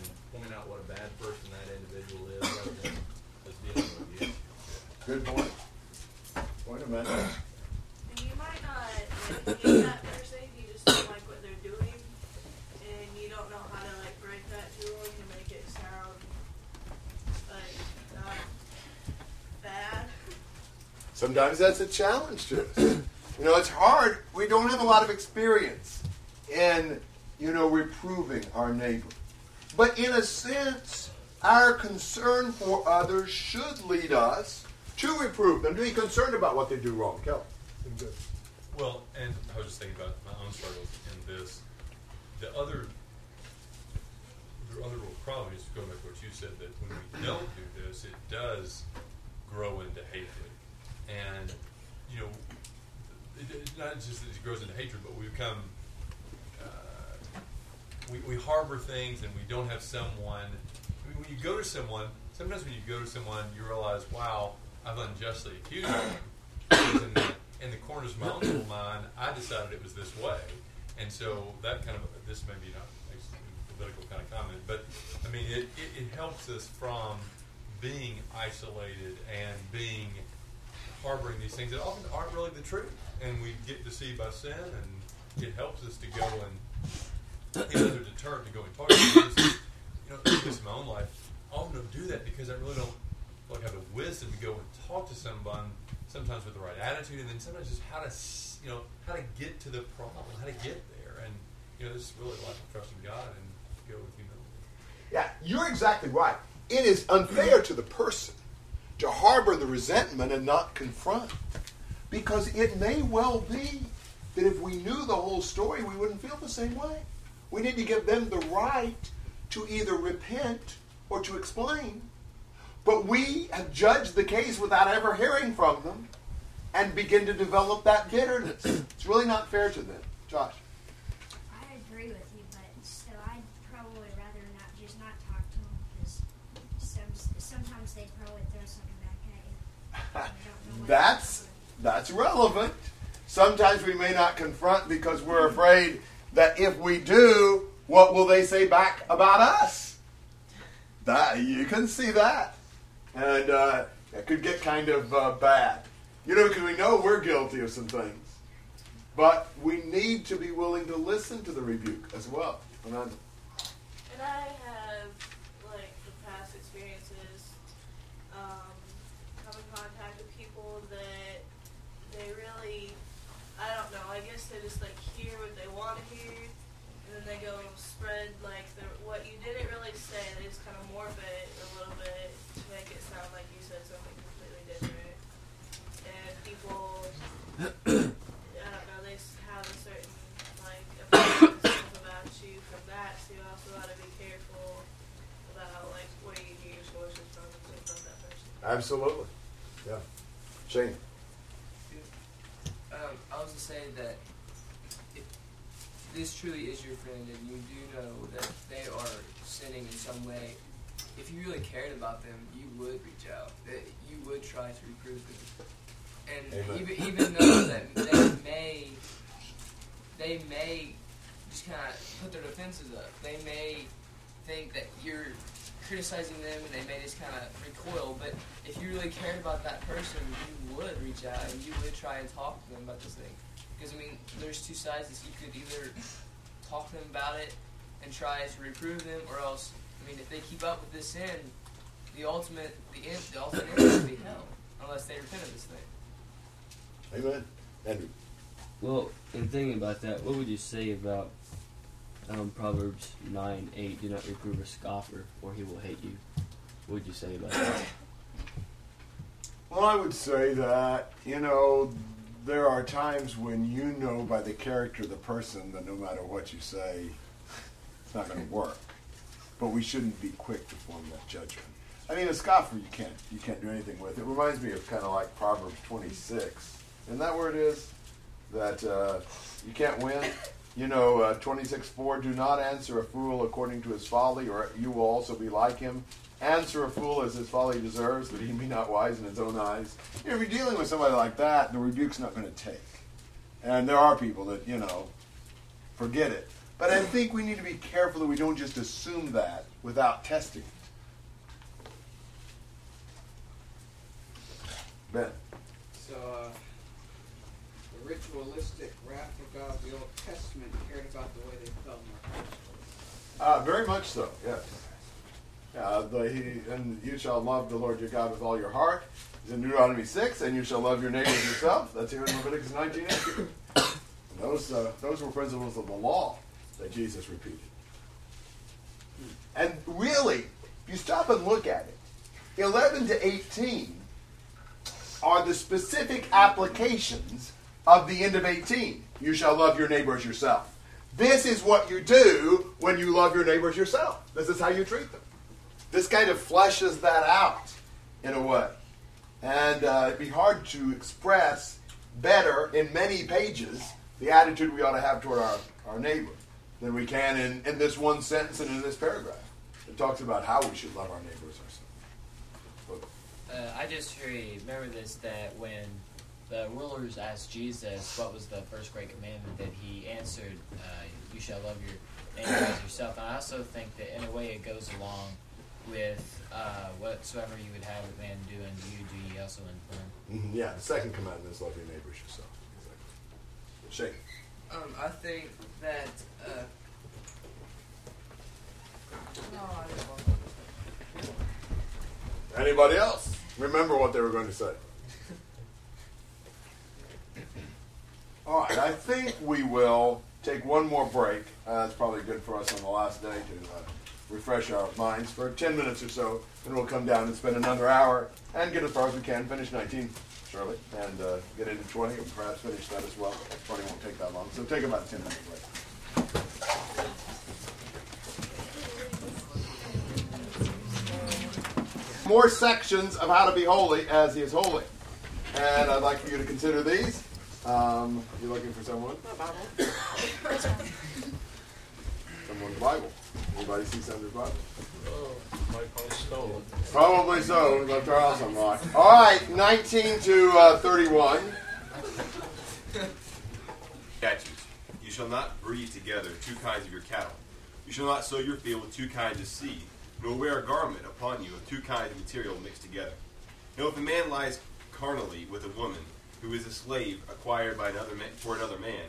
and point out what a bad person that individual is rather than just dealing with the issue. Good point. Point of man. And you might not like hate that person, you just don't like what they're doing, and you don't know how to like break that to them to make it sound like not bad. Sometimes that's a challenge to us. You know, it's hard. We don't have a lot of experience in, you know, reproving our neighbor. But in a sense, our concern for others should lead us to reprove them, to be concerned about what they do wrong. Kelly. Well, and I was just thinking about my own struggles in this. The other, the other real problem is going back to what you said that when we don't do this, it does grow into hatred, and you know, not just that it grows into hatred, but we become. Uh, we, we harbor things and we don't have someone. I mean, when you go to someone, sometimes when you go to someone, you realize, wow, I've unjustly accused them. In the, in the corners of my own little mind, I decided it was this way. And so that kind of, this may be not a political kind of comment, but I mean, it, it, it helps us from being isolated and being harboring these things that often aren't really the truth. And we get deceived by sin, and it helps us to go and another deterrent to go and talk to is, You know, this in my own life, often don't do that because I really don't like have the wisdom to go and talk to someone. Sometimes with the right attitude, and then sometimes just how to, you know, how to get to the problem, how to get there, and you know, this is really like trusting God and go with humility. Yeah, you're exactly right. It is unfair to the person to harbor the resentment and not confront. Because it may well be that if we knew the whole story, we wouldn't feel the same way. We need to give them the right to either repent or to explain. But we have judged the case without ever hearing from them and begin to develop that bitterness. It's really not fair to them. Josh. I agree with you, but still, I'd probably rather not just not talk to them because some, sometimes they probably throw something back at you. That's that's relevant. Sometimes we may not confront because we're afraid that if we do, what will they say back about us? That you can see that, and uh, it could get kind of uh, bad. You know, because we know we're guilty of some things, but we need to be willing to listen to the rebuke as well. And I have, like, the past experiences, um, come in contact with people that they really, I don't know, I guess they just, like, hear what they want to hear, and then they go spread, like, the, what you didn't really say, they just kind of morph it a little bit to make it sound like you said something completely different. And people, I don't know, they s- have a certain, like, opinion and stuff about you from that, so you also got to be careful about, like, where you get your sources from and stuff from that person. Absolutely, yeah. Shane. Um, I was to say that if this truly is your friend and you do know that they are sinning in some way, if you really cared about them, you would reach out. That you would try to reprove them. And Amen. even even though that they may they may just kind of put their defenses up. They may think that you're criticizing them and they may just kind of recoil. But if you really cared about that person, you would reach out and you would try and talk to them about this thing. Because, I mean, there's two sides. Is you could either talk to them about it and try to reprove them, or else, I mean, if they keep up with this sin, the ultimate, the end, the ultimate end will be hell, unless they repent of this thing. Amen. Andrew. Well, in thinking about that, what would you say about um, Proverbs 9 8? Do not reprove a scoffer, or he will hate you. What would you say about that? Well, I would say that, you know, there are times when you know by the character of the person that no matter what you say, it's not going to work. But we shouldn't be quick to form that judgment. I mean, a scoffer you can't you can't do anything with. It reminds me of kind of like Proverbs 26. Isn't that where it is? That uh, you can't win. You know, uh, 26 4, do not answer a fool according to his folly, or you will also be like him. Answer a fool as his folly deserves, that he be not wise in his own eyes. You know, if you're dealing with somebody like that, the rebuke's not going to take. And there are people that, you know, forget it. But I think we need to be careful that we don't just assume that without testing it. Ben. So, uh, the ritualistic wrath of God the Old Testament cared about the way they felt in their hearts. Uh, very much so, yes. Uh, the, he, and you shall love the Lord your God with all your heart. It's in Deuteronomy 6, and you shall love your neighbor as yourself. That's here in Leviticus 19. those, uh, those were principles of the law that Jesus repeated. And really, if you stop and look at it, 11 to 18 are the specific applications of the end of 18. You shall love your neighbor as yourself. This is what you do when you love your neighbors yourself. This is how you treat them. This kind of fleshes that out in a way. And uh, it'd be hard to express better in many pages the attitude we ought to have toward our, our neighbor than we can in, in this one sentence and in this paragraph. It talks about how we should love our neighbors ourselves. Uh, I just remember this that when the rulers asked Jesus what was the first great commandment, that he answered, uh, "You shall love your neighbor as yourself." And I also think that in a way it goes along with uh, whatsoever you would have a man do unto you, do ye also unto him. Mhm, Yeah, the second commandment is love your neighbors yourself. Exactly. Shake. Um, I think that. Uh, no, I didn't Anybody else? Remember what they were going to say. All right, I think we will take one more break. Uh, that's probably good for us on the last day to uh, refresh our minds for 10 minutes or so. Then we'll come down and spend another hour and get as far as we can, finish 19, surely, and uh, get into 20 and perhaps finish that as well. 20 won't take that long, so take about a 10 minute break. more sections of how to be holy as he is holy. And I'd like for you to consider these. Um, you looking for someone? Someone's Bible. Anybody see someone's Bible? Oh, my phone's stolen. Probably so. We left our house unlocked. All right, 19 to uh, 31. Statutes. You shall not breed together two kinds of your cattle. You shall not sow your field with two kinds of seed, nor wear a garment upon you of two kinds of material mixed together. Now, if a man lies carnally with a woman who is a slave acquired by another man, for another man,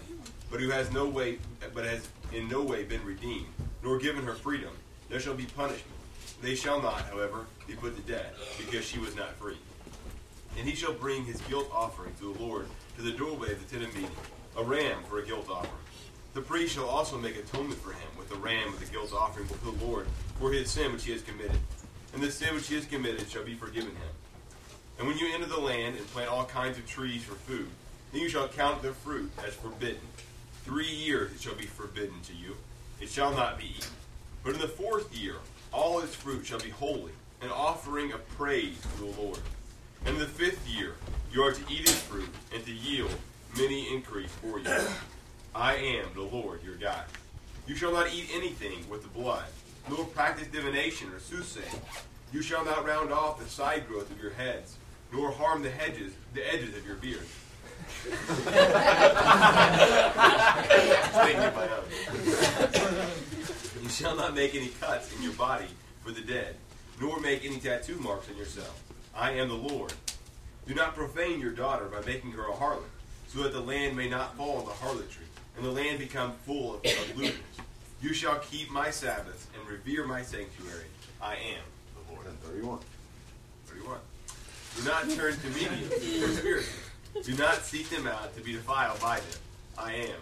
but who has no way, but has in no way been redeemed, nor given her freedom, there shall be punishment. They shall not, however, be put to death, because she was not free. And he shall bring his guilt offering to the Lord to the doorway of the tent of meeting, a ram for a guilt offering. The priest shall also make atonement for him with the ram of the guilt offering before the Lord for his sin which he has committed. And the sin which he has committed shall be forgiven him. And when you enter the land and plant all kinds of trees for food, then you shall count their fruit as forbidden. Three years it shall be forbidden to you. It shall not be eaten. But in the fourth year, all its fruit shall be holy, an offering of praise to the Lord. And in the fifth year, you are to eat its fruit and to yield many increase for you. I am the Lord your God. You shall not eat anything with the blood, nor practice divination or soothsaying. You shall not round off the side growth of your heads, nor harm the hedges, the edges of your beard. you shall not make any cuts in your body for the dead, nor make any tattoo marks on yourself. I am the Lord. Do not profane your daughter by making her a harlot, so that the land may not fall into harlotry, and the land become full of, of. You shall keep my Sabbaths and revere my sanctuary. I am the Lord. 31. 31. Do not turn to mediums or spirits. Do not seek them out to be defiled by them. I am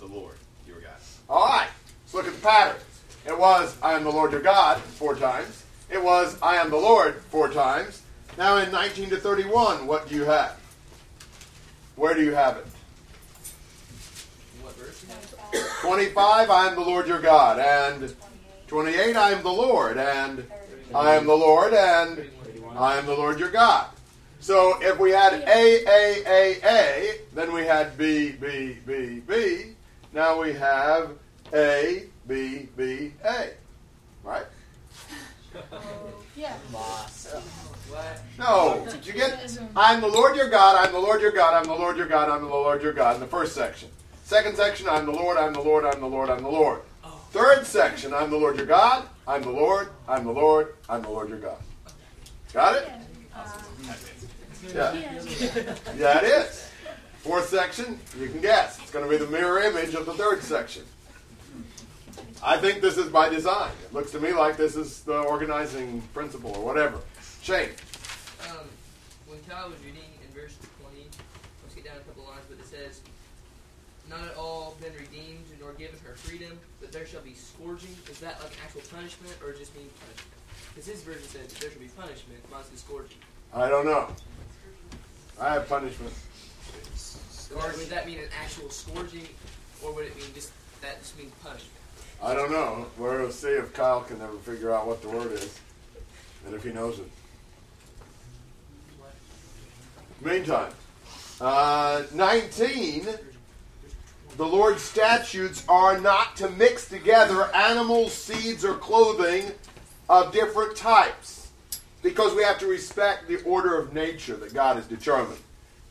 the Lord your God. All right, let's look at the pattern. It was, I am the Lord your God, four times. It was, I am the Lord, four times. Now in 19 to 31, what do you have? Where do you have it? What verse? 25, I am the Lord your God. And 28, I am the Lord. And I am the Lord. And I am the Lord your God. So if we had A, A, A, A, then we had B, B, B, B. Now we have A, B, B, A. Right? Yeah. Awesome. What? No. Did you get? I'm the Lord your God. I'm the Lord your God. I'm the Lord your God. I'm the Lord your God. In the first section. Second section. I'm the Lord. I'm the Lord. I'm the Lord. I'm the Lord. Third section. I'm the Lord your God. I'm the Lord. I'm the Lord. I'm the Lord your God. Got it? Yeah. Yeah, it is. Fourth section. You can guess. It's going to be the mirror image of the third section. I think this is by design. It looks to me like this is the organizing principle or whatever. Shane. Um, when Kyle was reading in verse 20, let's get down a couple lines, but it says, Not at all been redeemed, nor given her freedom, but there shall be scourging. Is that like actual punishment, or just mean punishment? Because his version says there shall be punishment, mine says scourging. I don't know. I have punishment. Or would that mean an actual scourging, or would it mean just that just means punishment? I don't know. We'll see if Kyle can ever figure out what the word is, and if he knows it. Meantime, uh, 19, the Lord's statutes are not to mix together animals, seeds, or clothing of different types because we have to respect the order of nature that God has determined.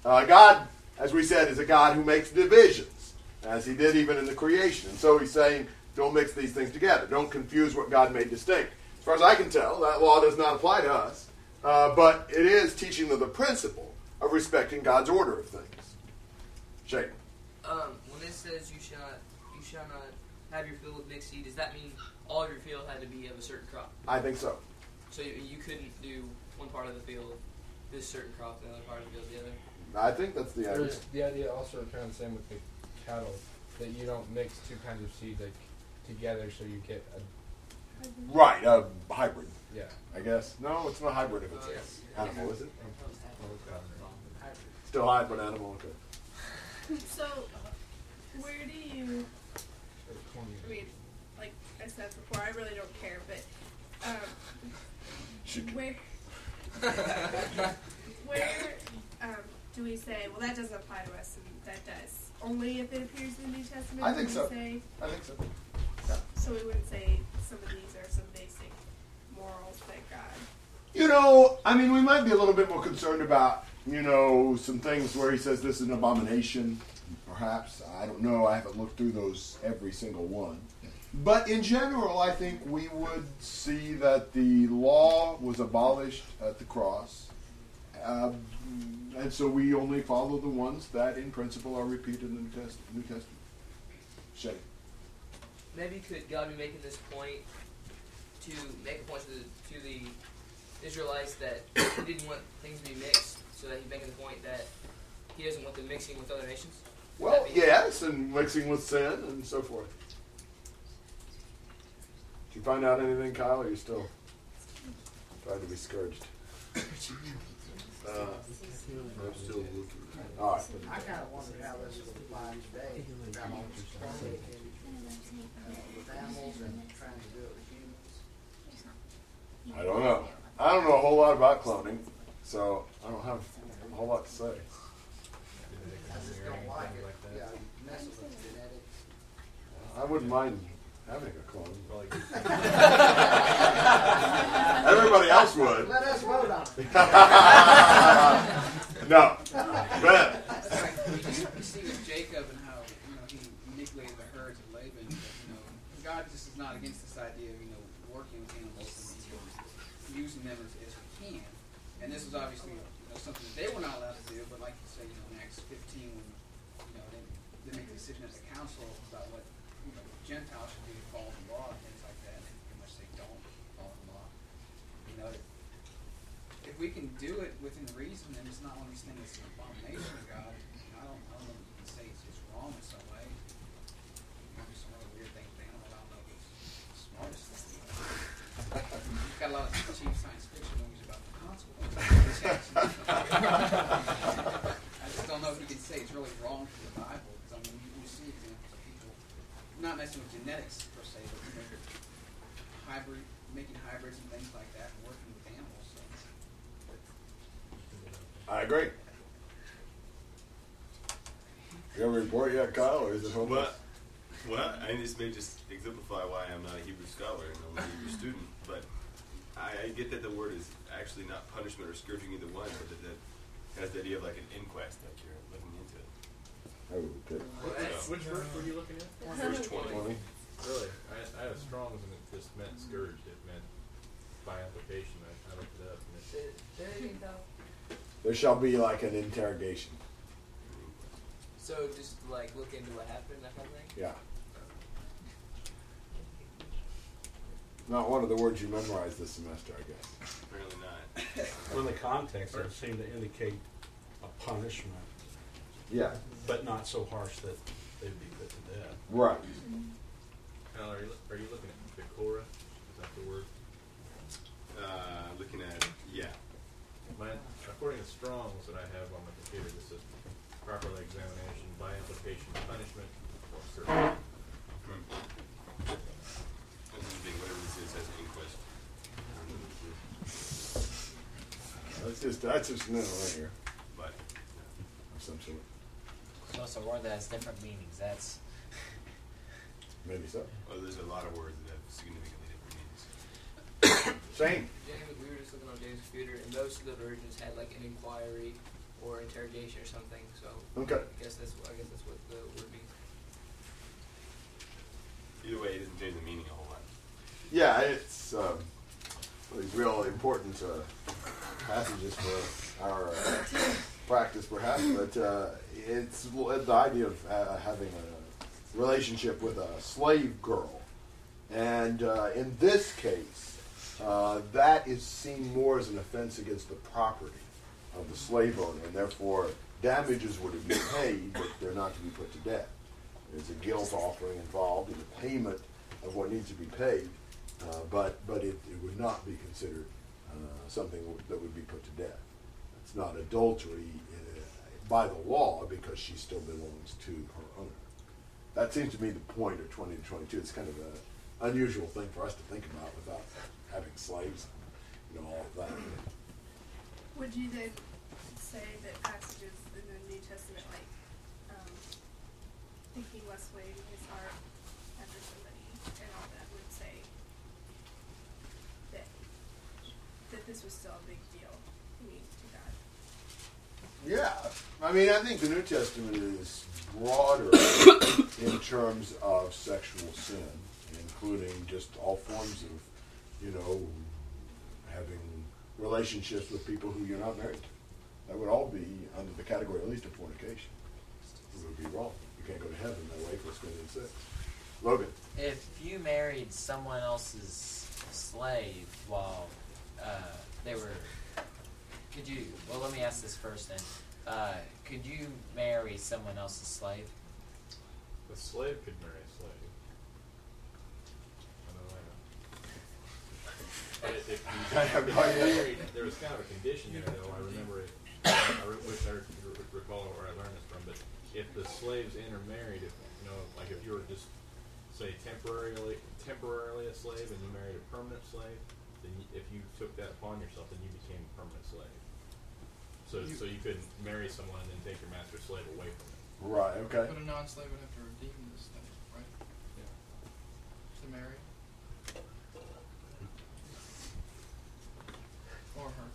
Uh, God, as we said, is a God who makes divisions, as he did even in the creation. And so he's saying, don't mix these things together. Don't confuse what God made distinct. As far as I can tell, that law does not apply to us, uh, but it is teaching the principle of respecting God's order of things. Shane. Um, when it says you shall not, you shall not have your field with mixed seed, does that mean all of your field had to be of a certain crop? I think so. So you, you couldn't do one part of the field this certain crop, and the other part of the field the other. I think that's the idea. There's the idea also kind of the same with the cattle that you don't mix two kinds of seed like together so you get a Right, a hybrid. Yeah. I guess. No, it's not a hybrid if it's Oh, yes. animal, is it? Still hybrid animal, okay. So, where do you? I mean, like I said before, I really don't care, but um, where, where um, do we say? Well, that doesn't apply to us, and that does only if it appears in the New Testament. I think so. Say, I think so. so we wouldn't say some of these are some basic morals that God. You know, I mean, we might be a little bit more concerned about, you know, some things where he says this is an abomination, perhaps. I don't know. I haven't looked through those, every single one. But in general, I think we would see that the law was abolished at the cross. Um, and so we only follow the ones that, in principle, are repeated in the New Testament. New Testament. Shay. Maybe could God be making this point to make a point to the, to the Israelites that he didn't want things to be mixed, so that he's making the point that he doesn't want them mixing with other nations? Well, yes, and mixing with sin and so forth. Did you find out anything, Kyle? Or are you still trying to be scourged? Uh, I'm still looking. All right. I kind of wondered how this would apply today, about all this cloning, uh, with animals and trying to do it with humans. I don't know. I don't know a whole lot about cloning, so I don't have a whole lot to say. I just don't like it, yeah, messing with genetics. I wouldn't mind having a clone. Everybody Everybody else would. Let us vote on it. no. But. You see with Jacob and how you know he manipulated the herds of Laban. But, you know, God just is not against this idea of you know working with animals and using them as, as we can. And this was obviously you know, something that they were not allowed to do. But like you say, you know, in Acts 15, when you know they, they make a decision as a council about what you know Gentiles should do to follow the law and things like that, and they pretty much say don't follow the law. You know, if we can do it within reason, then it's not one of these things that's an abomination to God. I don't, I don't know if you can say it's, it's wrong in some way. Maybe some other weird thing with animals. I don't know if it's the smartest thing. You've got a lot of cheap science fiction movies about the consequences. I just don't know if you can say it's really wrong for the Bible. Because I mean, you, you see examples of people not messing with genetics per se, but you know, hybrid, making hybrids and things like that, and working with animals. So. I agree. You have a report yet, Kyle, or is it hopeless? Well, well, I this may just exemplify why I'm not a Hebrew scholar and I'm a Hebrew student, but I, I get that the word is actually not punishment or scourging either one, but that, that has the idea of like an inquest, like you're looking into it. Oh, okay. So- Which verse were you looking at? Verse 20. Really? I, I have Strong's and it just meant scourged. It meant by application. I, I looked it up. And it, There shall be like an interrogation. So just like look into what happened, that kind of thing. Yeah. Not one of the words you memorized this semester, I guess. Apparently not. Well, in the context, it seemed to indicate a punishment. Yeah. But not so harsh that they'd be put to death. Right. Al, are you, are you looking at Decorah? Is that the word? Uh, looking at, yeah. My, according to Strong's that I have on my computer, this is properly examination by implication punishment, or scourging. Hmm. This is being, whatever this is, has an inquest. That's just that's just no right here. But Of some sort. So it's a word that has different meanings. That's Maybe so. Well, there's a lot of words that have significantly different meanings. Same. James, we were just looking on James' computer, and most of the versions had like an inquiry or interrogation or something. So Okay. I guess that's what I guess that's what the word means. Either way, it doesn't change the meaning a whole lot. Yeah, it's um, these real important uh, passages for our uh, practice, perhaps. But uh, it's the idea of uh, having a relationship with a slave girl, and uh, in this case, uh, that is seen more as an offense against the property of the slave owner, and therefore damages were to be paid, but they're not to be put to death. There's a guilt offering involved in the payment of what needs to be paid, uh, but but it, it would not be considered uh, something that would be put to death. It's not adultery uh, by the law because she still belongs to her owner. That seems to me the point of 20 to 22. It's kind of an unusual thing for us to think about without having slaves, you know, all of that. Would you then say that passages in the New Testament, like um, thinking less weighing his heart after somebody and all that, would say that that this was still a big deal? I mean, to God. Yeah, I mean, I think the New Testament is broader in terms of sexual sin including just all forms of, you know, having relationships with people who you're not married to. That would all be under the category at least of fornication. It would be wrong. You can't go to heaven that way for Corinthians six. Logan. If you married someone else's slave while uh, they were, could you? Well, let me ask this first then. Uh, could you marry someone else's slave? The slave could marry a slave. I know that. But if you I have no idea. married, there was kind of a condition there, though. I remember it. I re- wish I re- recall where I learned this from. But if the slaves intermarried, if you know, like if you were just say temporarily temporarily a slave and you married a permanent slave, then you, if you took that upon yourself, then you became a permanent slave. So You- so you couldn't marry someone and then take your master slave away from him. Right, okay. But a non-slave would have to redeem this thing, right? Yeah. To marry. Or her.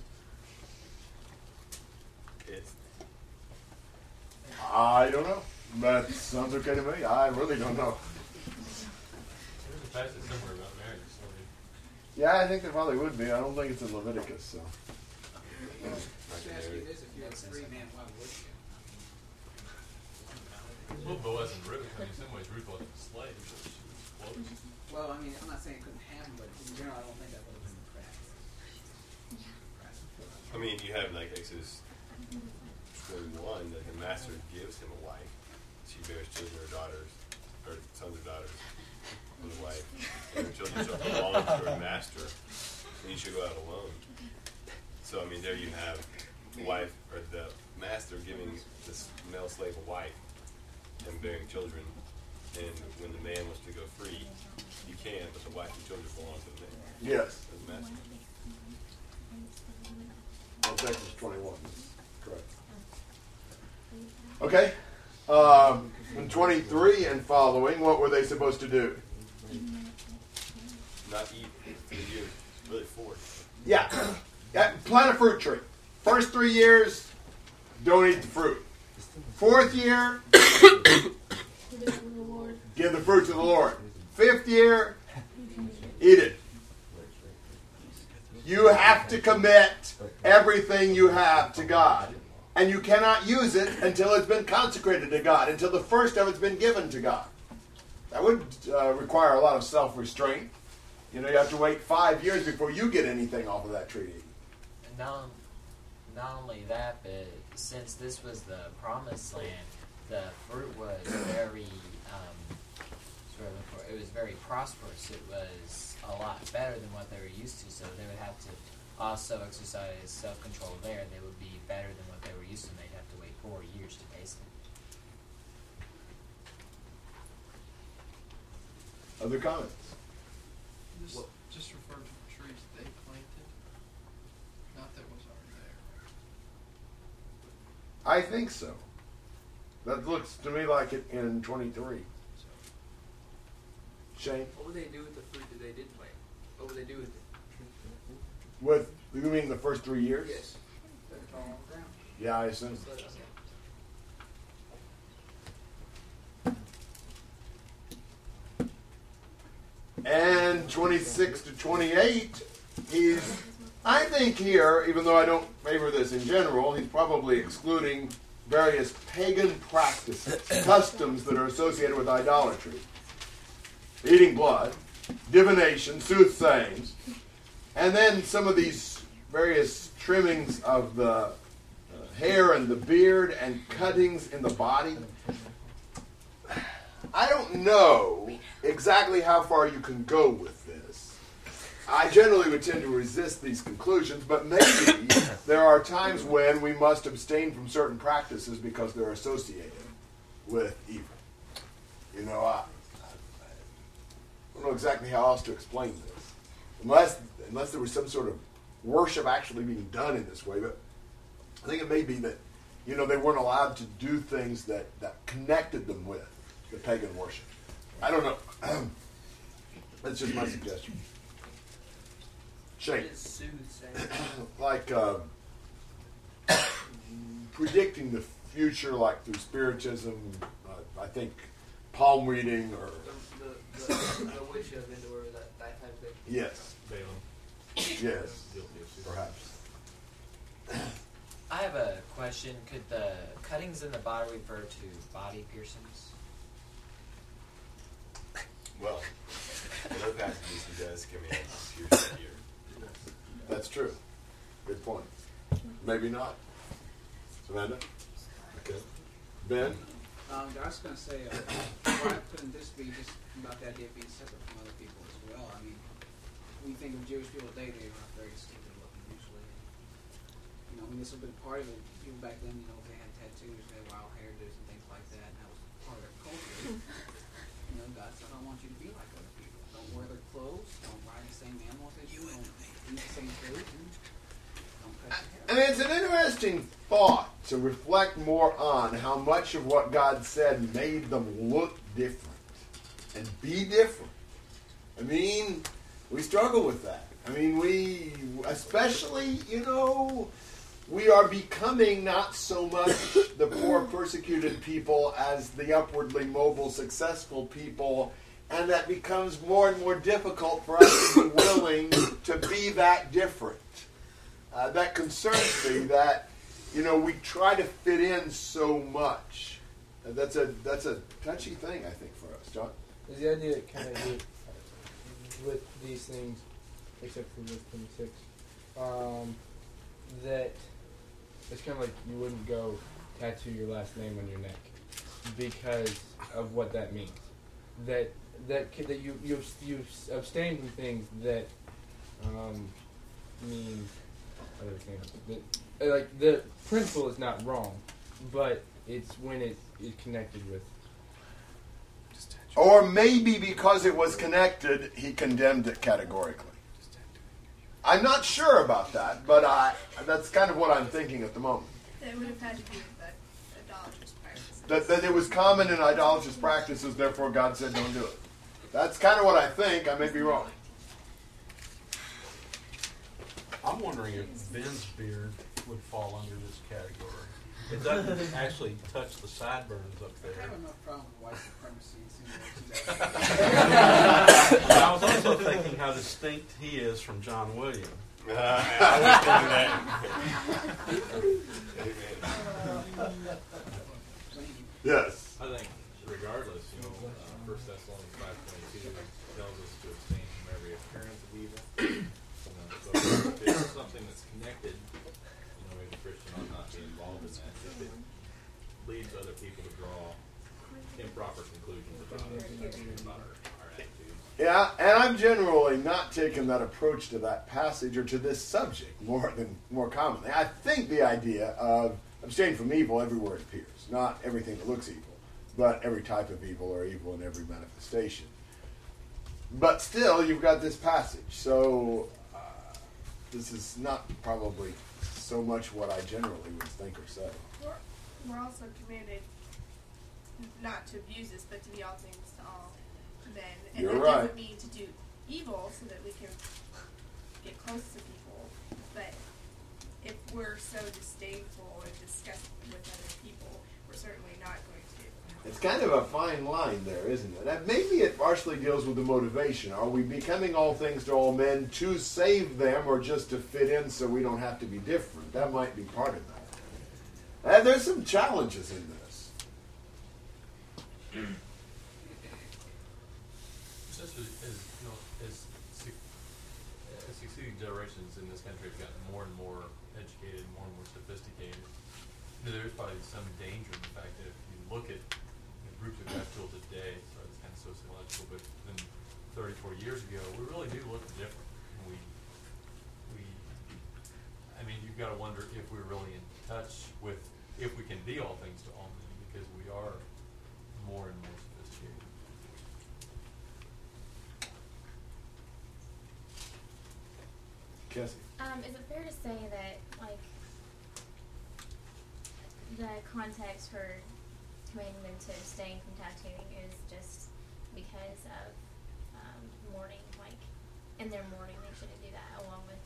It's I don't know. That sounds okay to me. I really don't know. There's a passage somewhere about marriage. So Yeah, I think there probably would be. I don't think it's in Leviticus, so. Let me ask you this, if you're a free man, why would you? well, Boaz and Ruth. I mean, in some ways, Ruth wasn't a slave. But she was close. Well, I mean, I'm not saying it couldn't happen, but in general, I don't think that would have been the practice. I mean, you have like Exodus 21 that the master gives him a wife. She bears children or daughters, or sons or daughters with a wife. And the children shall belong to her master, and you should go out alone. So, I mean, there you have the wife, or the master giving this male slave a wife and bearing children. And when the man wants to go free, you can, but the wife and children belong to the man. Yes. To the master. That's Exodus 21. Correct. Okay. Um, in 23 and following, what were they supposed to do? Not eat. Really four. Yeah. Yeah. Plant a fruit tree. First three years, don't eat the fruit. Fourth year, give the fruit to the Lord. Fifth year, eat it. You have to commit everything you have to God. And you cannot use it until it's been consecrated to God, until the first of it's been given to God. That would uh, require a lot of self restraint. You know, you have to wait five years before you get anything off of that treaty. And not, not only that, but since this was the promised land, the fruit was very, um, sort of, it was very prosperous. It was a lot better than what they were used to, so they would have to also exercise self control there. They would be better than what they were used to, and they'd have to wait four years to taste it. Other comments? Just, just refer to the trees they planted, not that was already there. I think so. That looks to me like it in 23. Shane? What would they do with the fruit that they did plant? What would they do with it? With, you mean the first three years? Yes. Let it fall on the ground. Yeah, I assume. Just let it- And 26 to 28, he's, I think here, even though I don't favor this in general, he's probably excluding various pagan practices, customs that are associated with idolatry. Eating blood, divination, soothsayings, and then some of these various trimmings of the hair and the beard and cuttings in the body. I don't know exactly how far you can go with. I generally would tend to resist these conclusions, but maybe there are times when we must abstain from certain practices because they're associated with evil. You know, I, I don't know exactly how else to explain this, unless unless there was some sort of worship actually being done in this way. But I think it may be that you know they weren't allowed to do things that that connected them with the pagan worship. I don't know. That's just my suggestion. Shane, What is soothsaying? like uh, predicting the future, like through spiritism. Uh, I think palm reading or The, the, the, the witch of Endor, that, that type of thing. Yes. Balaam. Yes. Guilty. Perhaps. I have a question. Could the cuttings in the body refer to body piercings? Well, in other passages, he does come in and pierce the ear. That's true. Good point. Maybe not. Samantha? Okay. Ben? Um, I was going to say, uh, why couldn't this be just about the idea of being separate from other people as well? I mean, when you think of Jewish people today, they are very distinctive looking usually. You know, I mean, this has been part of it. People back then, you know, they had tattoos, they had wild hairdos and things like that, and that was part of their culture. you know, God said, I want you to be like other people. Don't wear their clothes, don't ride the same animals as you, don't eat the same food, and mean, it's an interesting thought to reflect more on how much of what God said made them look different and be different. I mean, we struggle with that. I mean, we, especially, you know, we are becoming not so much the poor, persecuted people as the upwardly mobile, successful people, and that becomes more and more difficult for us to be willing to be that different. Uh, that concerns me that you know we try to fit in so much. Uh, that's a that's a touchy thing, I think, for us, John. Is the idea kind of with, with these things, except for with 26, um, that it's kind of like you wouldn't go tattoo your last name on your neck because of what that means. That that that you you you abstain from things that um, mean other things. That, uh, like the principle is not wrong, but it's when it is connected with. Or maybe because it was connected, he condemned it categorically. I'm not sure about that, but I, that's kind of what I'm thinking at the moment. That would have had to do with the idolatrous practices. That, that it was common in idolatrous practices, therefore God said don't do it. That's kind of what I think. I may be wrong. I'm wondering if Ben's beard would fall under this category. It doesn't actually touch the sideburns up there. I there. have enough problem with white supremacy and But I was also thinking how distinct he is from John Williams. Uh, I was thinking that. Yes. I think regardless, you know, uh, First Thessalonians five twenty two tells us to abstain from every appearance of evil. You know, so if it's something that's connected, you know, as a Christian ought not be involved in that. If it leads other people to draw improper conclusions about us, about our, our attitudes. Yeah, and I'm generally not taking that approach to that passage or to this subject more than more commonly. I think the idea of abstain from evil everywhere it appears, not everything that looks evil, but every type of evil or evil in every manifestation. But still, you've got this passage, so uh, this is not probably so much what I generally would think or say. We're, we're also commanded not to abuse this, but to be all things to all men. And You're that right. doesn't mean to do evil so that we can get close to people. But if we're so disdainful and disgusted with other people, we're certainly not going to. It's kind of a fine line there, isn't it? And maybe it partially deals with the motivation. Are we becoming all things to all men to save them or just to fit in so we don't have to be different? That might be part of that. And there's some challenges in this. As, as, you know, as, as uh, succeeding generations in this country have gotten more and more educated, more and more sophisticated, you know, there's probably some danger in the fact that if you look at the groups of guys today, so uh, it's kind of sociological, but then 30, 40 years ago, we really do look different. We, we, I mean, you've got to wonder if we're really in touch with, if we can be all things to all men, because we are more and more sophisticated. Cassie. Um, is it fair to say that like the context for commanding them to abstain from tattooing is just because of um, mourning, like in their mourning they shouldn't do that along with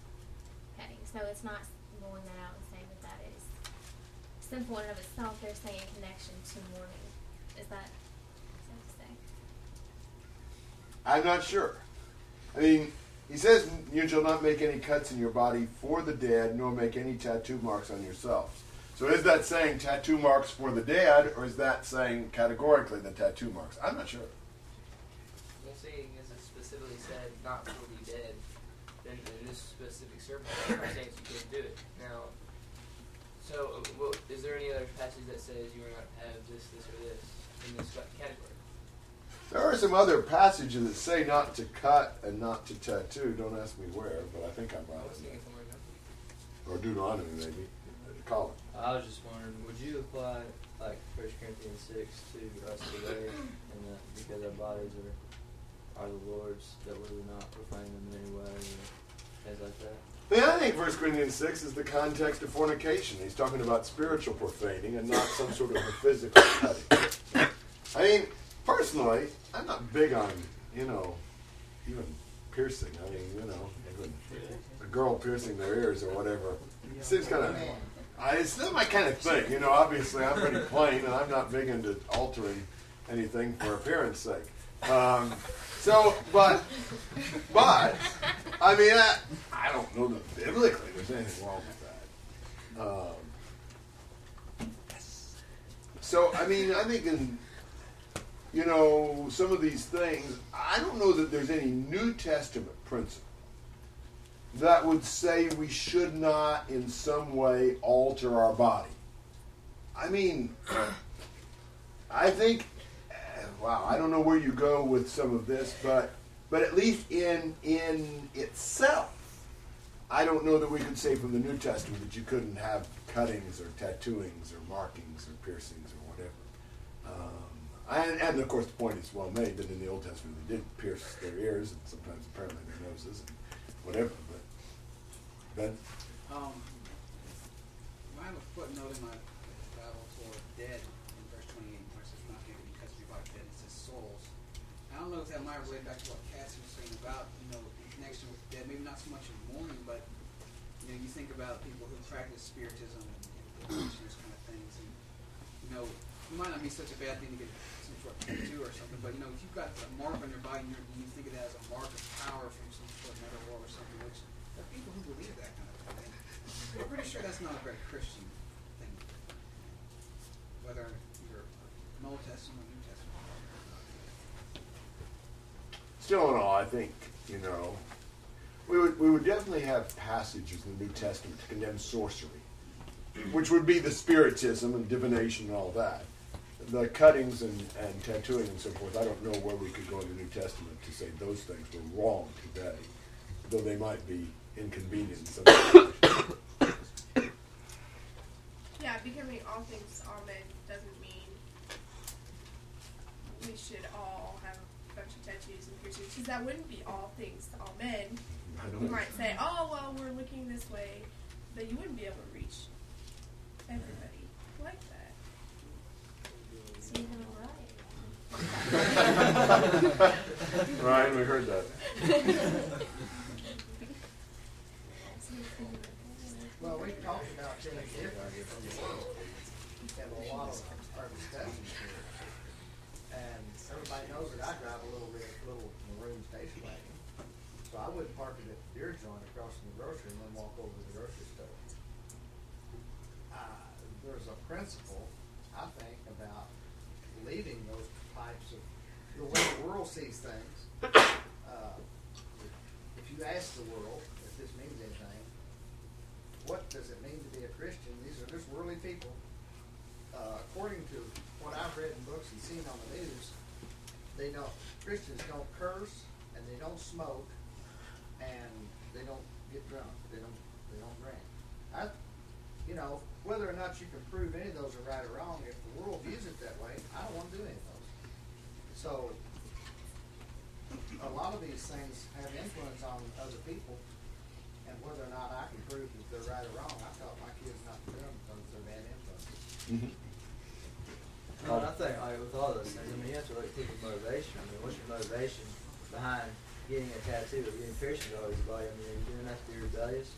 petting. So it's not rolling that out and saying that that is sinful in and of itself. They're saying in connection to mourning. Is that safe to say? I'm not sure. I mean, he says you shall not make any cuts in your body for the dead, nor make any tattoo marks on yourselves. So is that saying tattoo marks for the dead, or is that saying categorically the tattoo marks? I'm not sure. Well, seeing as it specifically said not for the dead, then in this specific circumstance you couldn't do it. Now, so well, is there any other passage that says you are not to have this, this, or this in this category? There are some other passages that say not to cut and not to tattoo. Don't ask me where, but I think I'm right. Or Deuteronomy, maybe. Call it. I was just wondering, would you apply like First Corinthians six to us today, and that because our bodies are are the Lord's, that we would not profane them in any way, or things like that? Yeah, I think 1 Corinthians 6 is the context of fornication. He's talking about spiritual profaning and not some sort of physical cutting. I mean, personally, I'm not big on, you know, even piercing. I mean, you know, a girl piercing their ears or whatever. Seems kind of. I, it's not my kind of thing. You know, obviously, I'm pretty plain and I'm not big into altering anything for appearance sake. Um, so, but, but, I mean, I, I don't know that biblically there's anything wrong with that. Um, so, I mean, I think in, you know, some of these things, I don't know that there's any New Testament principle that would say we should not in some way alter our body. I mean, I think, wow, I don't know where you go with some of this, but but at least in in itself, I don't know that we could say from the New Testament that you couldn't have cuttings or tattooings or markings or piercings or whatever. Um, and, and of course, the point is well made that in the Old Testament they did pierce their ears and sometimes apparently their noses and whatever. Ben, Um, I have a footnote in my Bible for dead in verse 28, where it says, not given because your body dead, it says souls. I don't know if that might relate back to what Cassie was saying about, you know, in connection with dead, maybe not so much in mourning, but, you know, you think about people who practice spiritism and, and those kind of things, and, you know, it might not be such a bad thing to get some sort of tattoo or something, but, you know, if you've got a mark on your body and you're, think of that as a mark of power from some sort of metaphor or something, people who believe that kind of thing. I'm pretty sure that's not a very Christian thing. Whether you're Old Testament or New Testament. still in all, I think you know, we would we would definitely have passages in the New Testament to condemn sorcery, which would be the spiritism and divination and all that. The cuttings and, and tattooing and so forth, I don't know where we could go in the New Testament to say those things were wrong today, though they might be inconvenient in some situations. Yeah, becoming all things to all men doesn't mean we should all have a bunch of tattoos and piercings, because that wouldn't be all things to all men. I don't You know. might say, oh, well, we're looking this way, but you wouldn't be able to reach everybody like that. See, you're Ryan, we heard that. Well, we talked about being different from the world in a lot of our discussions here. And everybody knows that I drive a little red, little maroon station wagon. So I wouldn't park it at the beer joint across from the grocery and then walk over to the grocery store. Uh, there's a principle, I think, about leaving those types of, the way the world sees things. Uh, if you ask the world if this means anything, what does it mean to be a Christian? These are just worldly people. Uh, according to what I've read in books and seen on the news, they don't Christians don't curse and they don't smoke and they don't get drunk. They don't they don't drink. I, you know, whether or not you can prove any of those are right or wrong, if the world views it that way, I don't want to do any of those. So a lot of these things have influence on other people, and whether or not I can prove that they're right or wrong, I taught my kids not to do them because they're bad influence. Mm-hmm. Oh, no, and I think like with all those things, I mean, you have to look at people's motivation. I mean, what's your motivation behind getting a tattoo or getting piercings all over your body? I mean, are you doing that to be rebellious,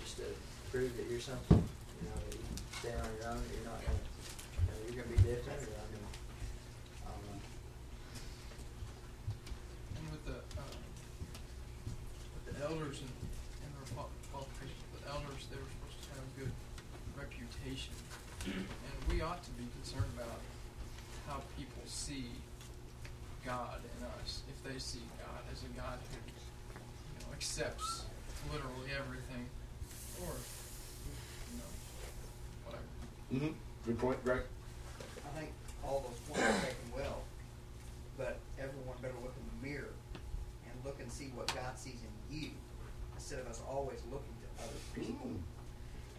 just to prove that you're something? You know, you stand on your own. You're not gonna, you know, you're gonna be different. Or, I mean, I don't know. And um, uh, with the elders and their qual- qualifications, but elders, they were supposed to have a good reputation. And we ought to be concerned about how people see God in us. If they see God as a God who you know, accepts literally everything, or you know, whatever. Mm-hmm. Good point, Greg. I think all those points are taken well, but everyone better look in the mirror and look and see what God sees in you, instead of us always looking to other people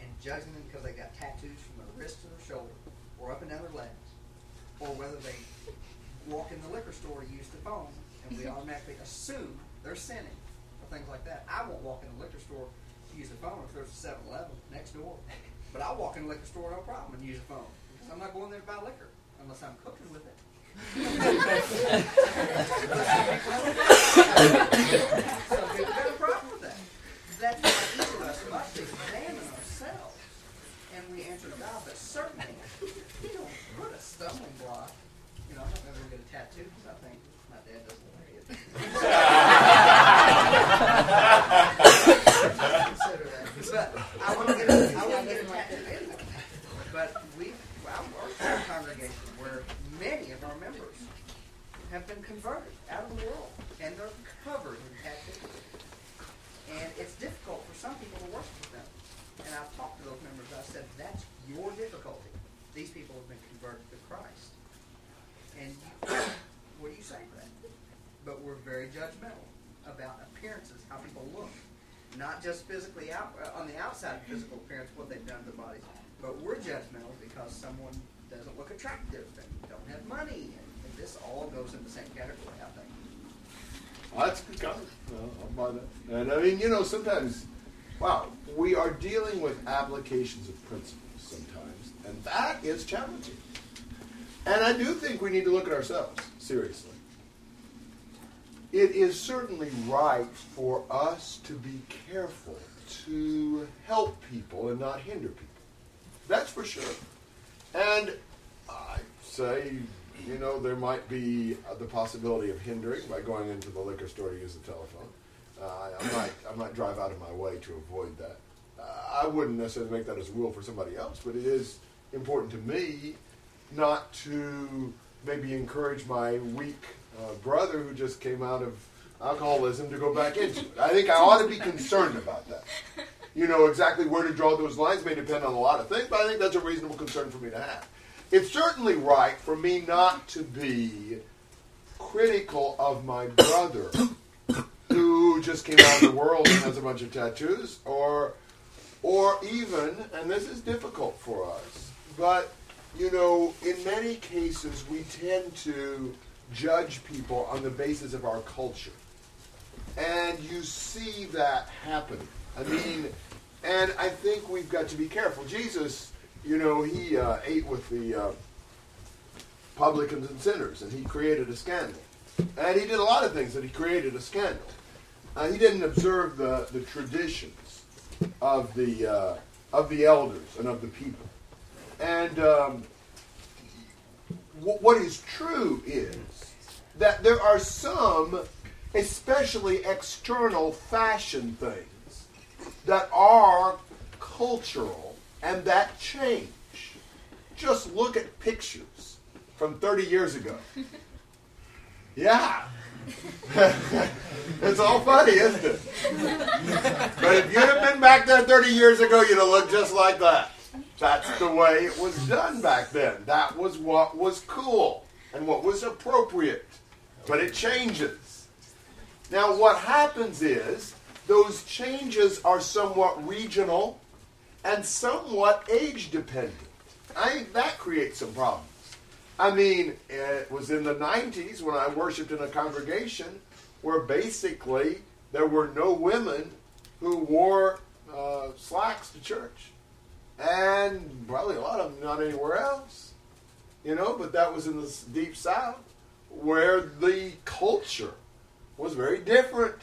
and judging them because they got tattoos from their wrist to their shoulder, or up and down their legs, or whether they walk in the liquor store to use the phone, and we automatically assume they're sinning, or things like that. I won't walk in the liquor store to use the phone if there's a 7-Eleven next door, but I'll walk in the liquor store no problem and use the phone because I'm not going there to buy liquor unless I'm cooking with it. so we've got a problem with that. That's why each of us must examine ourselves and we answer God. But certainly, you don't put a stumbling block. You know, I'm not going to get a tattoo because I think my dad doesn't like it. Consider that. But I want to get a, I want to get a tattoo anyway. But we, well, our congregation, where many of our members have been converted out of the world, and they're covered in tattoos. And it's difficult for some people to worship with them. And I've talked to those members. I said, that's your difficulty. These people have been converted to Christ. And you, what do you say to that? But we're very judgmental about appearances, how people look. Not just physically out uh, on the outside physical appearance, what they've done to their bodies, but we're judgmental because someone doesn't look attractive and don't have money, and, and this all goes in the same category, I think. Well, that's a good comment. Well, I'll buy that. And I mean, you know, sometimes, wow, we are dealing with applications of principles sometimes, and that is challenging. And I do think we need to look at ourselves seriously. It is certainly right for us to be careful to help people and not hinder people. That's for sure. And I say, you know, there might be the possibility of hindering by going into the liquor store to use the telephone. Uh, I might, I might drive out of my way to avoid that. Uh, I wouldn't necessarily make that as a rule for somebody else, but it is important to me not to maybe encourage my weak uh, brother who just came out of alcoholism to go back into it. I think I ought to be concerned about that. You know, exactly where to draw those lines may depend on a lot of things, but I think that's a reasonable concern for me to have. It's certainly right for me not to be critical of my brother just came out of the world and has a bunch of tattoos, or, or even, and this is difficult for us, but you know, in many cases we tend to judge people on the basis of our culture, and you see that happen. I mean, and I think we've got to be careful. Jesus, you know, he uh, ate with the uh, publicans and sinners, and he created a scandal. And he did a lot of things that he created a scandal. Uh, he didn't observe the, the traditions of the uh, of the elders and of the people. And um, w- what is true is that there are some, especially external fashion things, that are cultural and that change. Just look at pictures from 30 years ago. Yeah. it's all funny, isn't it? But if you'd have been back there 30 years ago, you'd have looked just like that. That's the way it was done back then. That was what was cool and what was appropriate. But it changes. Now, what happens is those changes are somewhat regional and somewhat age dependent. I think that creates some problems. I mean, it was in the 90s when I worshiped in a congregation where basically there were no women who wore uh, slacks to church. And probably a lot of them not anywhere else. You know, but that was in the deep south where the culture was very different.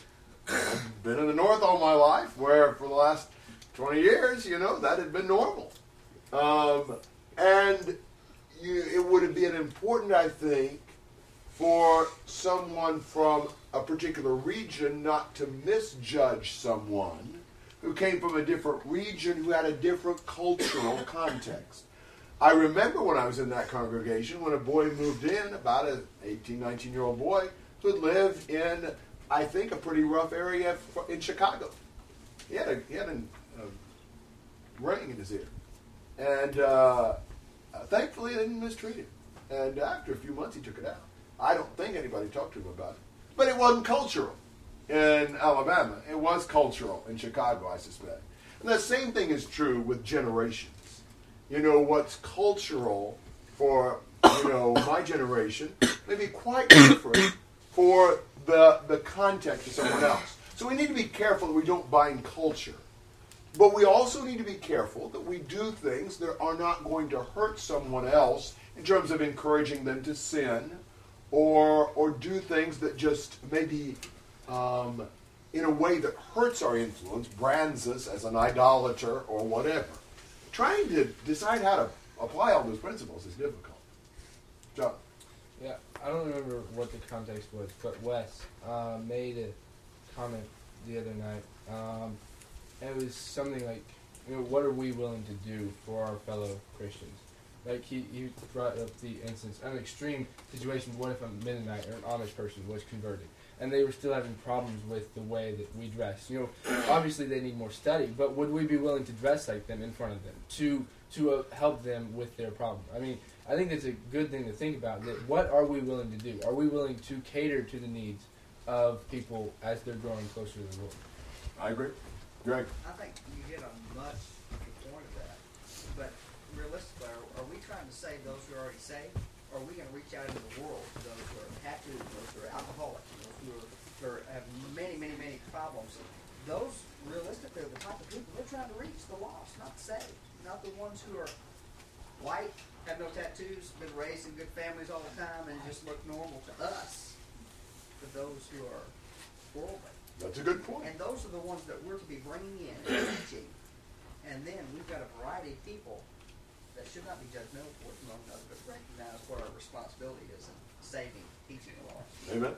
I've been in the north all my life where for the last 20 years, you know, that had been normal. Um, and you, it would have been important, I think, for someone from a particular region not to misjudge someone who came from a different region who had a different cultural context. I remember when I was in that congregation when a boy moved in, about an 18, 19 year old boy, who lived in, I think, a pretty rough area in Chicago. He had a, he had an, a ring in his ear. And uh, uh, thankfully, they didn't mistreat him. And after a few months, he took it out. I don't think anybody talked to him about it. But it wasn't cultural in Alabama. It was cultural in Chicago, I suspect. And the same thing is true with generations. You know, what's cultural for, you know, my generation may be quite different for the, the context of someone else. So we need to be careful that we don't bind culture. But we also need to be careful that we do things that are not going to hurt someone else in terms of encouraging them to sin or, or do things that just maybe um, in a way that hurts our influence, brands us as an idolater or whatever. Trying to decide how to apply all those principles is difficult. John. Yeah, I don't remember what the context was, but Wes uh, made a comment the other night. Um, it was something like, you know, what are we willing to do for our fellow Christians? Like he, he brought up the instance, an extreme situation. What if a Mennonite or an Amish person was converted, and they were still having problems with the way that we dress? You know, obviously they need more study, but would we be willing to dress like them in front of them to to uh, help them with their problem? I mean, I think it's a good thing to think about. That what are we willing to do? Are we willing to cater to the needs of people as they're growing closer to the Lord? I agree. Greg. I think you hit on much of the point of that. But realistically, are, are we trying to save those who are already saved? Or are we going to reach out into the world to those who are tattooed, those who are alcoholics, those who, are, who are, have many, many, many problems? Those, realistically, are the type of people we're trying to reach, the lost, not the saved. Not the ones who are white, have no tattoos, been raised in good families all the time, and just look normal to us. But those who are worldly. That's a good point. And those are the ones that we're to be bringing in and teaching. And then we've got a variety of people that should not be judgmental towards one another, but recognize what our responsibility is in saving, teaching the lost. Amen.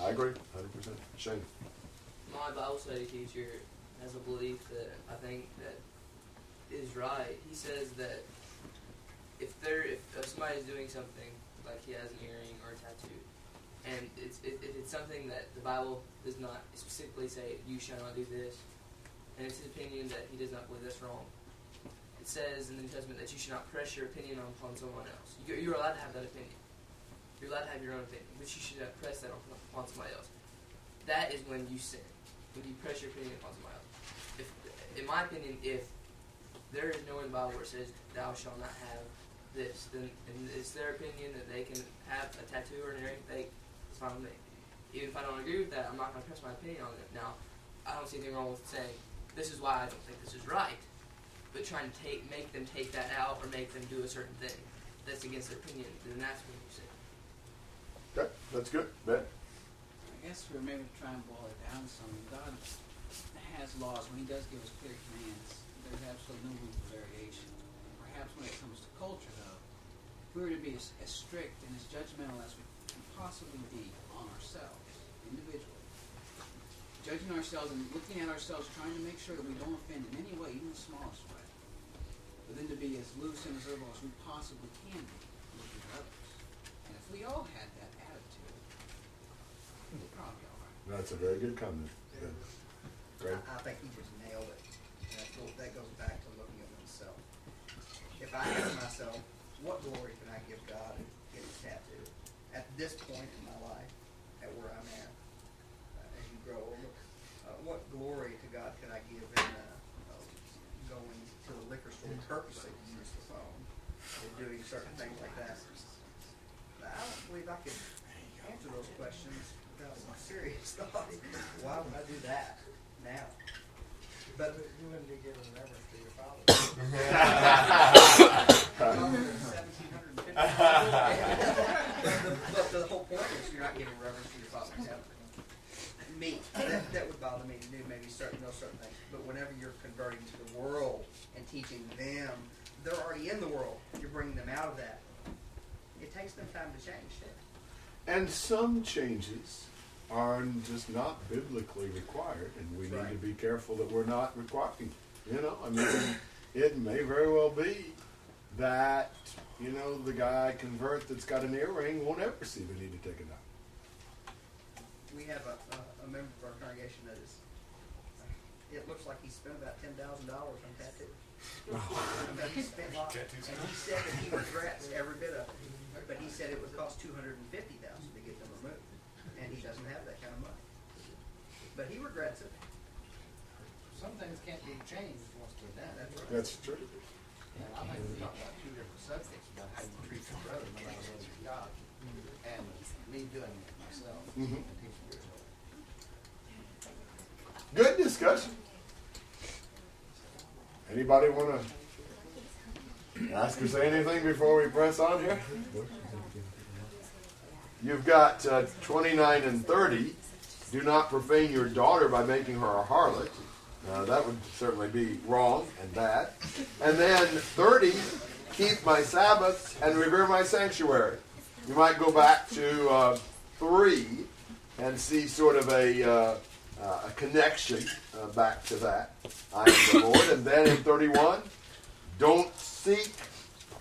I agree, 100%. Shane. My Bible study teacher has a belief that I think that is right. He says that if there, if, if somebody's doing something like he has an earring or a tattoo, and it's it, it's something that the Bible does not specifically say you shall not do this, and it's his opinion that he does not believe that's wrong. It says in the New Testament that you should not press your opinion upon someone else. You're, you're allowed to have that opinion. You're allowed to have your own opinion, but you should not press that upon, upon somebody else. That is when you sin, when you press your opinion upon somebody else. If, in my opinion, if there is no in the Bible where it says thou shalt not have this, then it's their opinion that they can have a tattoo or an earring. They it's fine with me. Even if I don't agree with that, I'm not going to press my opinion on it. Now, I don't see anything wrong with saying this is why I don't think this is right, but trying to take make them take that out or make them do a certain thing that's against their opinion, then that's when you sin. Okay, that's good. Ben. I guess we're maybe trying to boil it down some. God has laws. When He does give us clear commands, there's absolutely no room for variation. Perhaps when it comes to culture, though, if we were to be as, as strict and as judgmental as we can possibly be on ourselves, individually, judging ourselves and looking at ourselves, trying to make sure that we don't offend in any way, even the smallest way, but then to be as loose and as liberal as we possibly can be looking at others. And if we all had that attitude, we'd probably be all right. That's a very good comment. Ben. Greg. I, I think he just nailed it. That, go- that goes back to looking at oneself. If I ask myself, what glory can I give God in getting a tattoo at this point in my life, at where I'm at, uh, as you grow older, uh, what glory to God can I give in uh, uh, going to the liquor store purposely to use the phone and doing certain things like that? I don't believe I could answer those questions without some serious thought. Why would I do that now? But you wouldn't be giving reverence to your father. but the whole point is you're not giving reverence to your father in heaven. Me, that, that would bother me to do maybe certain know certain things. But whenever you're converting to the world and teaching them, they're already in the world. You're bringing them out of that. It takes them time to change. And some changes are just not biblically required, and we need to be careful that we're not requiring. You know, I mean, it may very well be that you know the guy convert that's got an earring won't ever see the need to take it out. We have a, a, a member of our congregation that is, uh, it looks like he spent about ten thousand dollars on tattoos. Oh. I mean, he spent, and he said that he regrets every bit of it, but he said it would cost two hundred and fifty thousand to get them removed, and he doesn't have that kind of money. But he regrets it. Some things can't be changed once they're done. That's right. That's true. I about two different subjects, about how you treat your brother, and me doing it myself. Good discussion. Anybody want to ask or say anything before we press on here? You've got uh, 29 and 30. Do not profane your daughter by making her a harlot. Uh, that would certainly be wrong and bad. And then 30, keep my Sabbaths and revere my sanctuary. You might go back to uh, 3 and see sort of a, uh, uh, a connection uh, back to that. I am the Lord. And then in 31, don't seek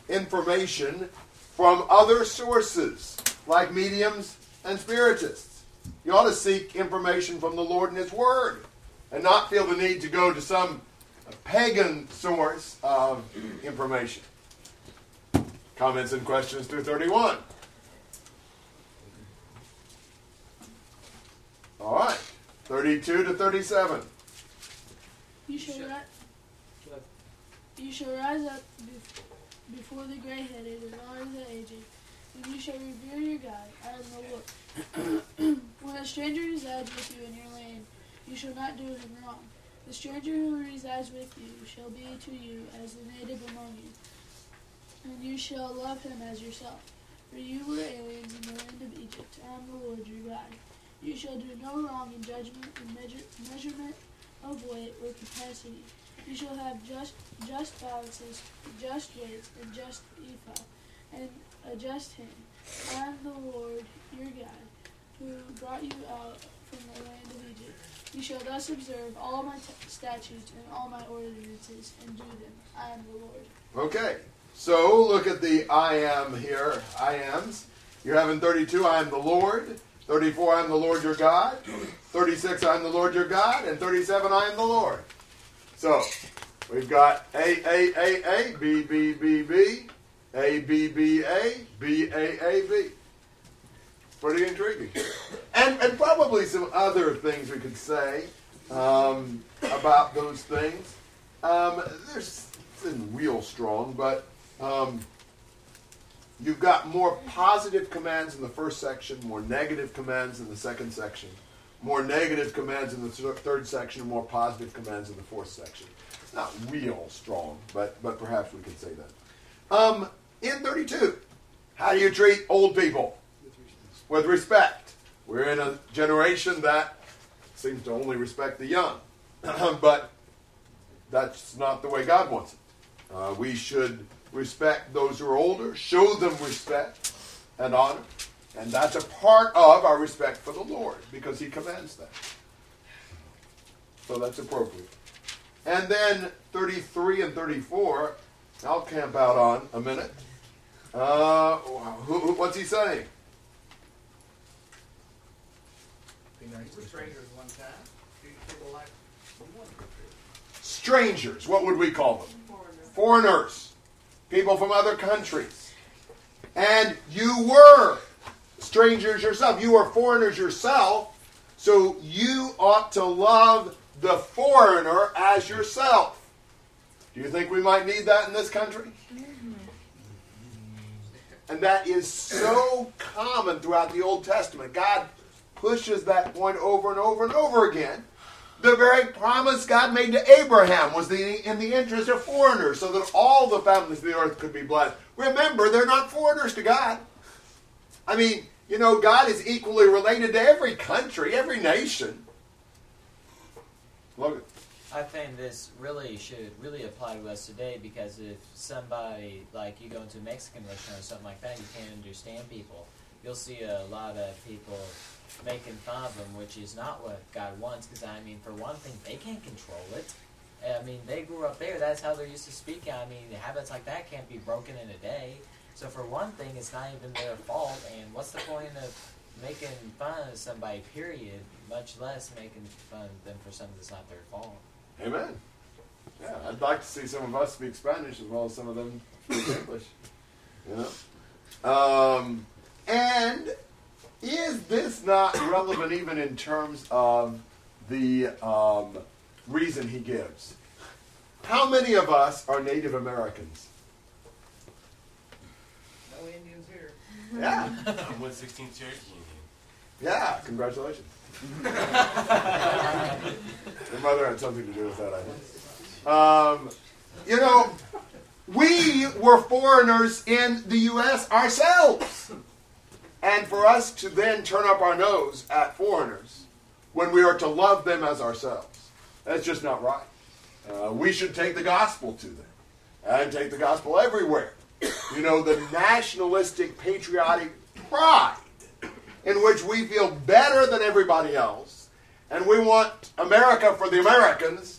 information from other sources like mediums and spiritists. You ought to seek information from the Lord and His Word and not feel the need to go to some pagan source of information. Comments and questions through 31. All right. 32 to 37. You shall, ri- you shall rise up bef- before the gray-headed and honor the aged, and you shall revere your God. I am the Lord. when a stranger resides with you in your land, you shall not do him wrong. The stranger who resides with you shall be to you as the native among you, and you shall love him as yourself. For you were aliens in the land of Egypt. I am the Lord your God. You shall do no wrong in judgment, in measure, measurement of weight or capacity. You shall have just just balances, just weights, and just ephah, and a just hand. I am the Lord your God, who brought you out from the land of Egypt. You shall thus observe all my t- statutes and all my ordinances, and do them. I am the Lord. Okay, so look at the I am here. I ams. You're having 32, I am the Lord. 34, I am the Lord your God. 36, I am the Lord your God. And 37, I am the Lord. So, we've got A, A, A, A, B, B, B, B, A, B, B, A, B, A, A, B. Pretty intriguing. And, and probably some other things we could say um, about those things. Um, there's isn't real strong, but um, you've got more positive commands in the first section, more negative commands in the second section, more negative commands in the third section, and more positive commands in the fourth section. It's not real strong, but but perhaps we could say that. Um, in 32, how do you treat old people? With respect. We're in a generation that seems to only respect the young, but that's not the way God wants it. Uh, we should respect those who are older, show them respect and honor, and that's a part of our respect for the Lord because He commands that. So that's appropriate. And then 33 and 34, I'll camp out on a minute. Uh, who, who- what's he saying? We're strangers one time. Treat people like we want to be treated. Strangers, what would we call them? Foreigners, people from other countries. And you were strangers yourself. You were foreigners yourself, so you ought to love the foreigner as yourself. Do you think we might need that in this country? Mm-hmm. And that is so common throughout the Old Testament. God pushes that point over and over and over again. The very promise God made to Abraham was the, in the interest of foreigners, so that all the families of the earth could be blessed. Remember, they're not foreigners to God. I mean, you know, God is equally related to every country, every nation. I think this really should really apply to us today because if somebody like you go into a Mexican restaurant or something like that, you can't understand people. you'll see a lot of people making fun of them, which is not what God wants. Because I mean, for one thing, they can't control it. I mean, they grew up there. That's how they're used to speaking. I mean, habits like that can't be broken in a day. So for one thing, it's not even their fault. And what's the point of making fun of somebody? Period. Much less making fun of them for something that's not their fault. Amen. Yeah, I'd like to see some of us speak Spanish as well as some of them speak English. You know? Um, and is this not relevant even in terms of the um, reason he gives? How many of us are Native Americans? No Indians here. Yeah. I'm 116th Cherokee Indian. Yeah, congratulations. Your mother had something to do with that, I think. Um, you know, we were foreigners in the U.S. ourselves. And for us to then turn up our nose at foreigners when we are to love them as ourselves, that's just not right. Uh, we should take the gospel to them and take the gospel everywhere. You know, the nationalistic, patriotic pride in which we feel better than everybody else, and we want America for the Americans,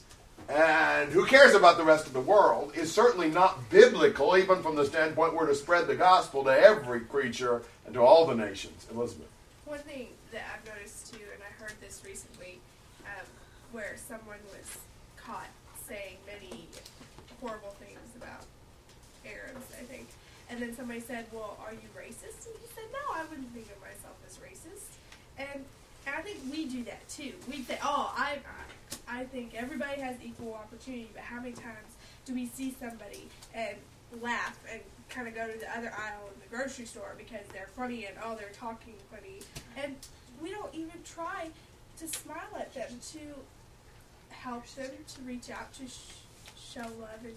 and who cares about the rest of the world, is certainly not biblical, even from the standpoint we're to spread the gospel to every creature and to all the nations. Elizabeth. One thing that I've noticed too, and I heard this recently, um, where someone was caught saying many horrible things about Arabs, I think. And then somebody said, Well, are you racist? And he said, No, I wouldn't think of myself as racist. And I think we do that too. We say, Oh, I, I, I think everybody has equal opportunity, but how many times do we see somebody and laugh and kind of go to the other aisle in the grocery store because they're funny and oh, they're talking funny? And we don't even try to smile at them to help them to reach out to sh- show love and,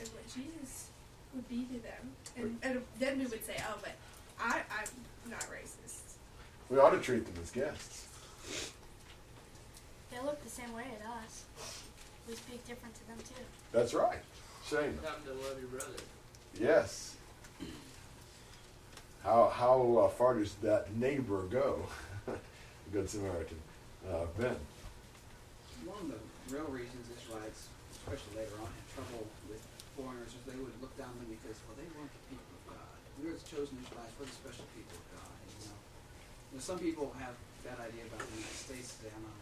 and what Jesus would be to them. And, and then we would say, oh, but I, I'm not racist. We ought to treat them as guests. They look the same way at us. We speak different to them too. That's right. Shane. Time to love your brother. Yes. How how uh, far does that neighbor go? Good Samaritan. Uh, ben. One of the real reasons Israelites, especially later on, had trouble with foreigners is they would look down on them because, well, they weren't the people of God. We were the chosen Israelites, we're the special people of God. You know, you know some people have that idea about the United States today. I'm not really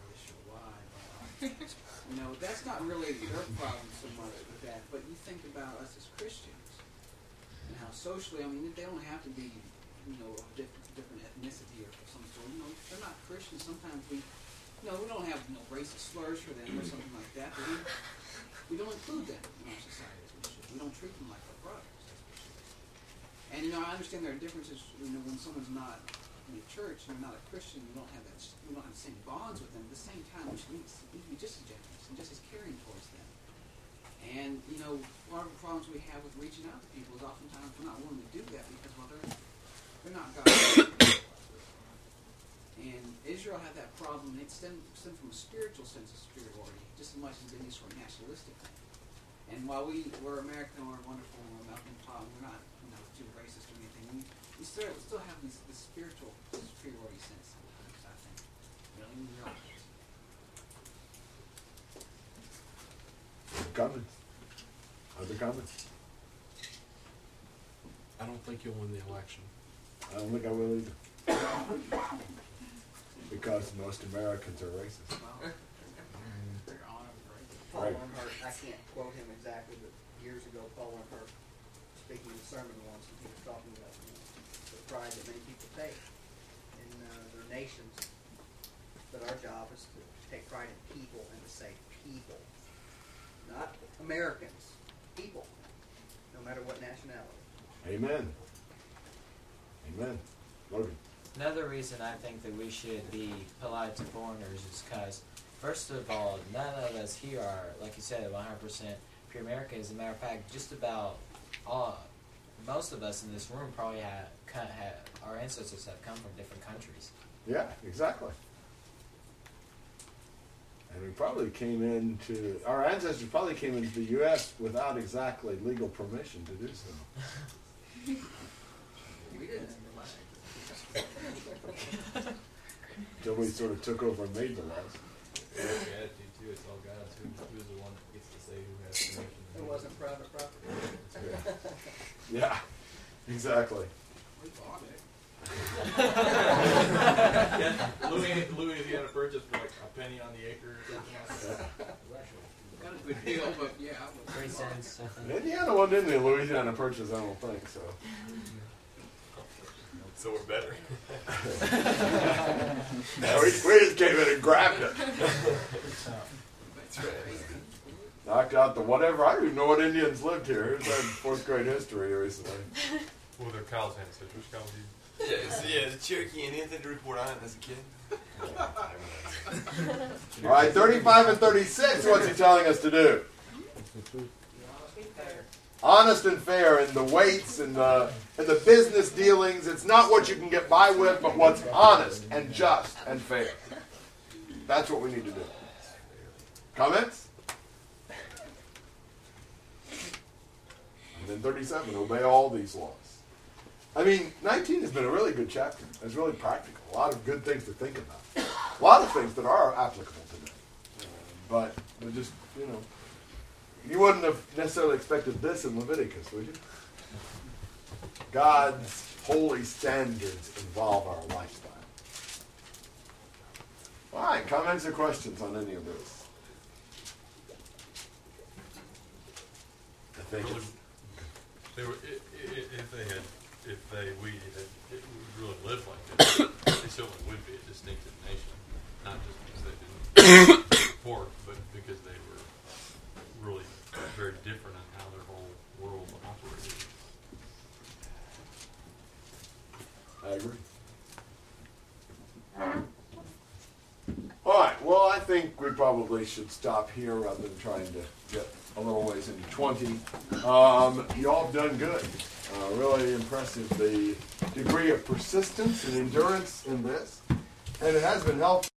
sure why, know, that's not really their problem so much with that. But you think about us as Christians and how socially, I mean, they don't have to be, you know, of different, different ethnicity or some sort. You know, they're not Christians. Sometimes we, you know, we don't have you know racist slurs for them or something like that. But we, we don't include them in our society as we should. We don't treat them like our brothers. And you know, I understand there are differences. You know, when someone's not in the church and you're not a Christian, you don't have that. You don't have the same bonds with them. At the same time, we should need to be just as generous and just as caring towards them. And you know, one of the problems we have with reaching out to people is oftentimes we're not willing to do that because well, they're they're not God. and Israel had that problem. It stemmed, stemmed from a spiritual sense of superiority, just as much as any sort of nationalistic thing. And while we we're American, we're wonderful, we're melting pot, we're not you know too racist or anything. We, we still still have this, this spiritual superiority sense sometimes. I think we don't even realize. it. Comments? Other comments? I don't think you'll win the election. I don't think I will either. because most Americans are racist. Paul Right. Earnhardt, I can't quote him exactly, but years ago, Paul Earnhardt, speaking in a sermon once, and he was talking about you know, the pride that many people take in uh, their nations. But our job is to take pride in people and to say people, not Americans, people, no matter what nationality. Amen. Amen. Logan. Another reason I think that we should be polite to foreigners is because, first of all, none of us here are, like you said, 100% pure American. As a matter of fact, just about all, most of us in this room probably have, have our ancestors have come from different countries. Yeah, exactly. And we probably came into, our ancestors probably came into the U.S. without exactly legal permission to do so. We didn't. until we sort of took over and made the laws. That's too. It's all God's. Who's the one that gets to say who has permission? It wasn't private property. Yeah, exactly. We bought it. yeah, Louis, Louisiana purchase for like a penny on the acre or something like that. Got a good deal, but yeah. I was- Three cents. Indiana wasn't in the Louisiana Purchase, I don't think so. So we're better. No, we, we just came in and grabbed it. That's right. Knocked out the whatever. I don't even know what Indians lived here. Here's our fourth grade history recently. Well, they're Kyle's ancestors. Kyle, do you? Yeah, so yeah, the Cherokee and anything to report on as a kid. All right, 35 and 36. What's he telling us to do? Honest and fair in the weights and the in the business dealings. It's not what you can get by with, but what's honest and just and fair. That's what we need to do. Comments? And then 37. Obey all these laws. I mean, 19 has been a really good chapter. It's really practical. A lot of good things to think about. A lot of things that are applicable today. Uh, but they're just, you know, you wouldn't have necessarily expected this in Leviticus, would you? God's holy standards involve our lifestyle. All right, comments or questions on any of this? I think they were, if they had, if they, we it really lived like this, they certainly would be a distinctive nation. Not just because they didn't but because they were really very different in how their whole world operated. I agree. All right, well, I think we probably should stop here rather than trying to get a little ways into 20. Um, you all have done good. Uh, really impressive the degree of persistence and endurance in this. And it has been helpful.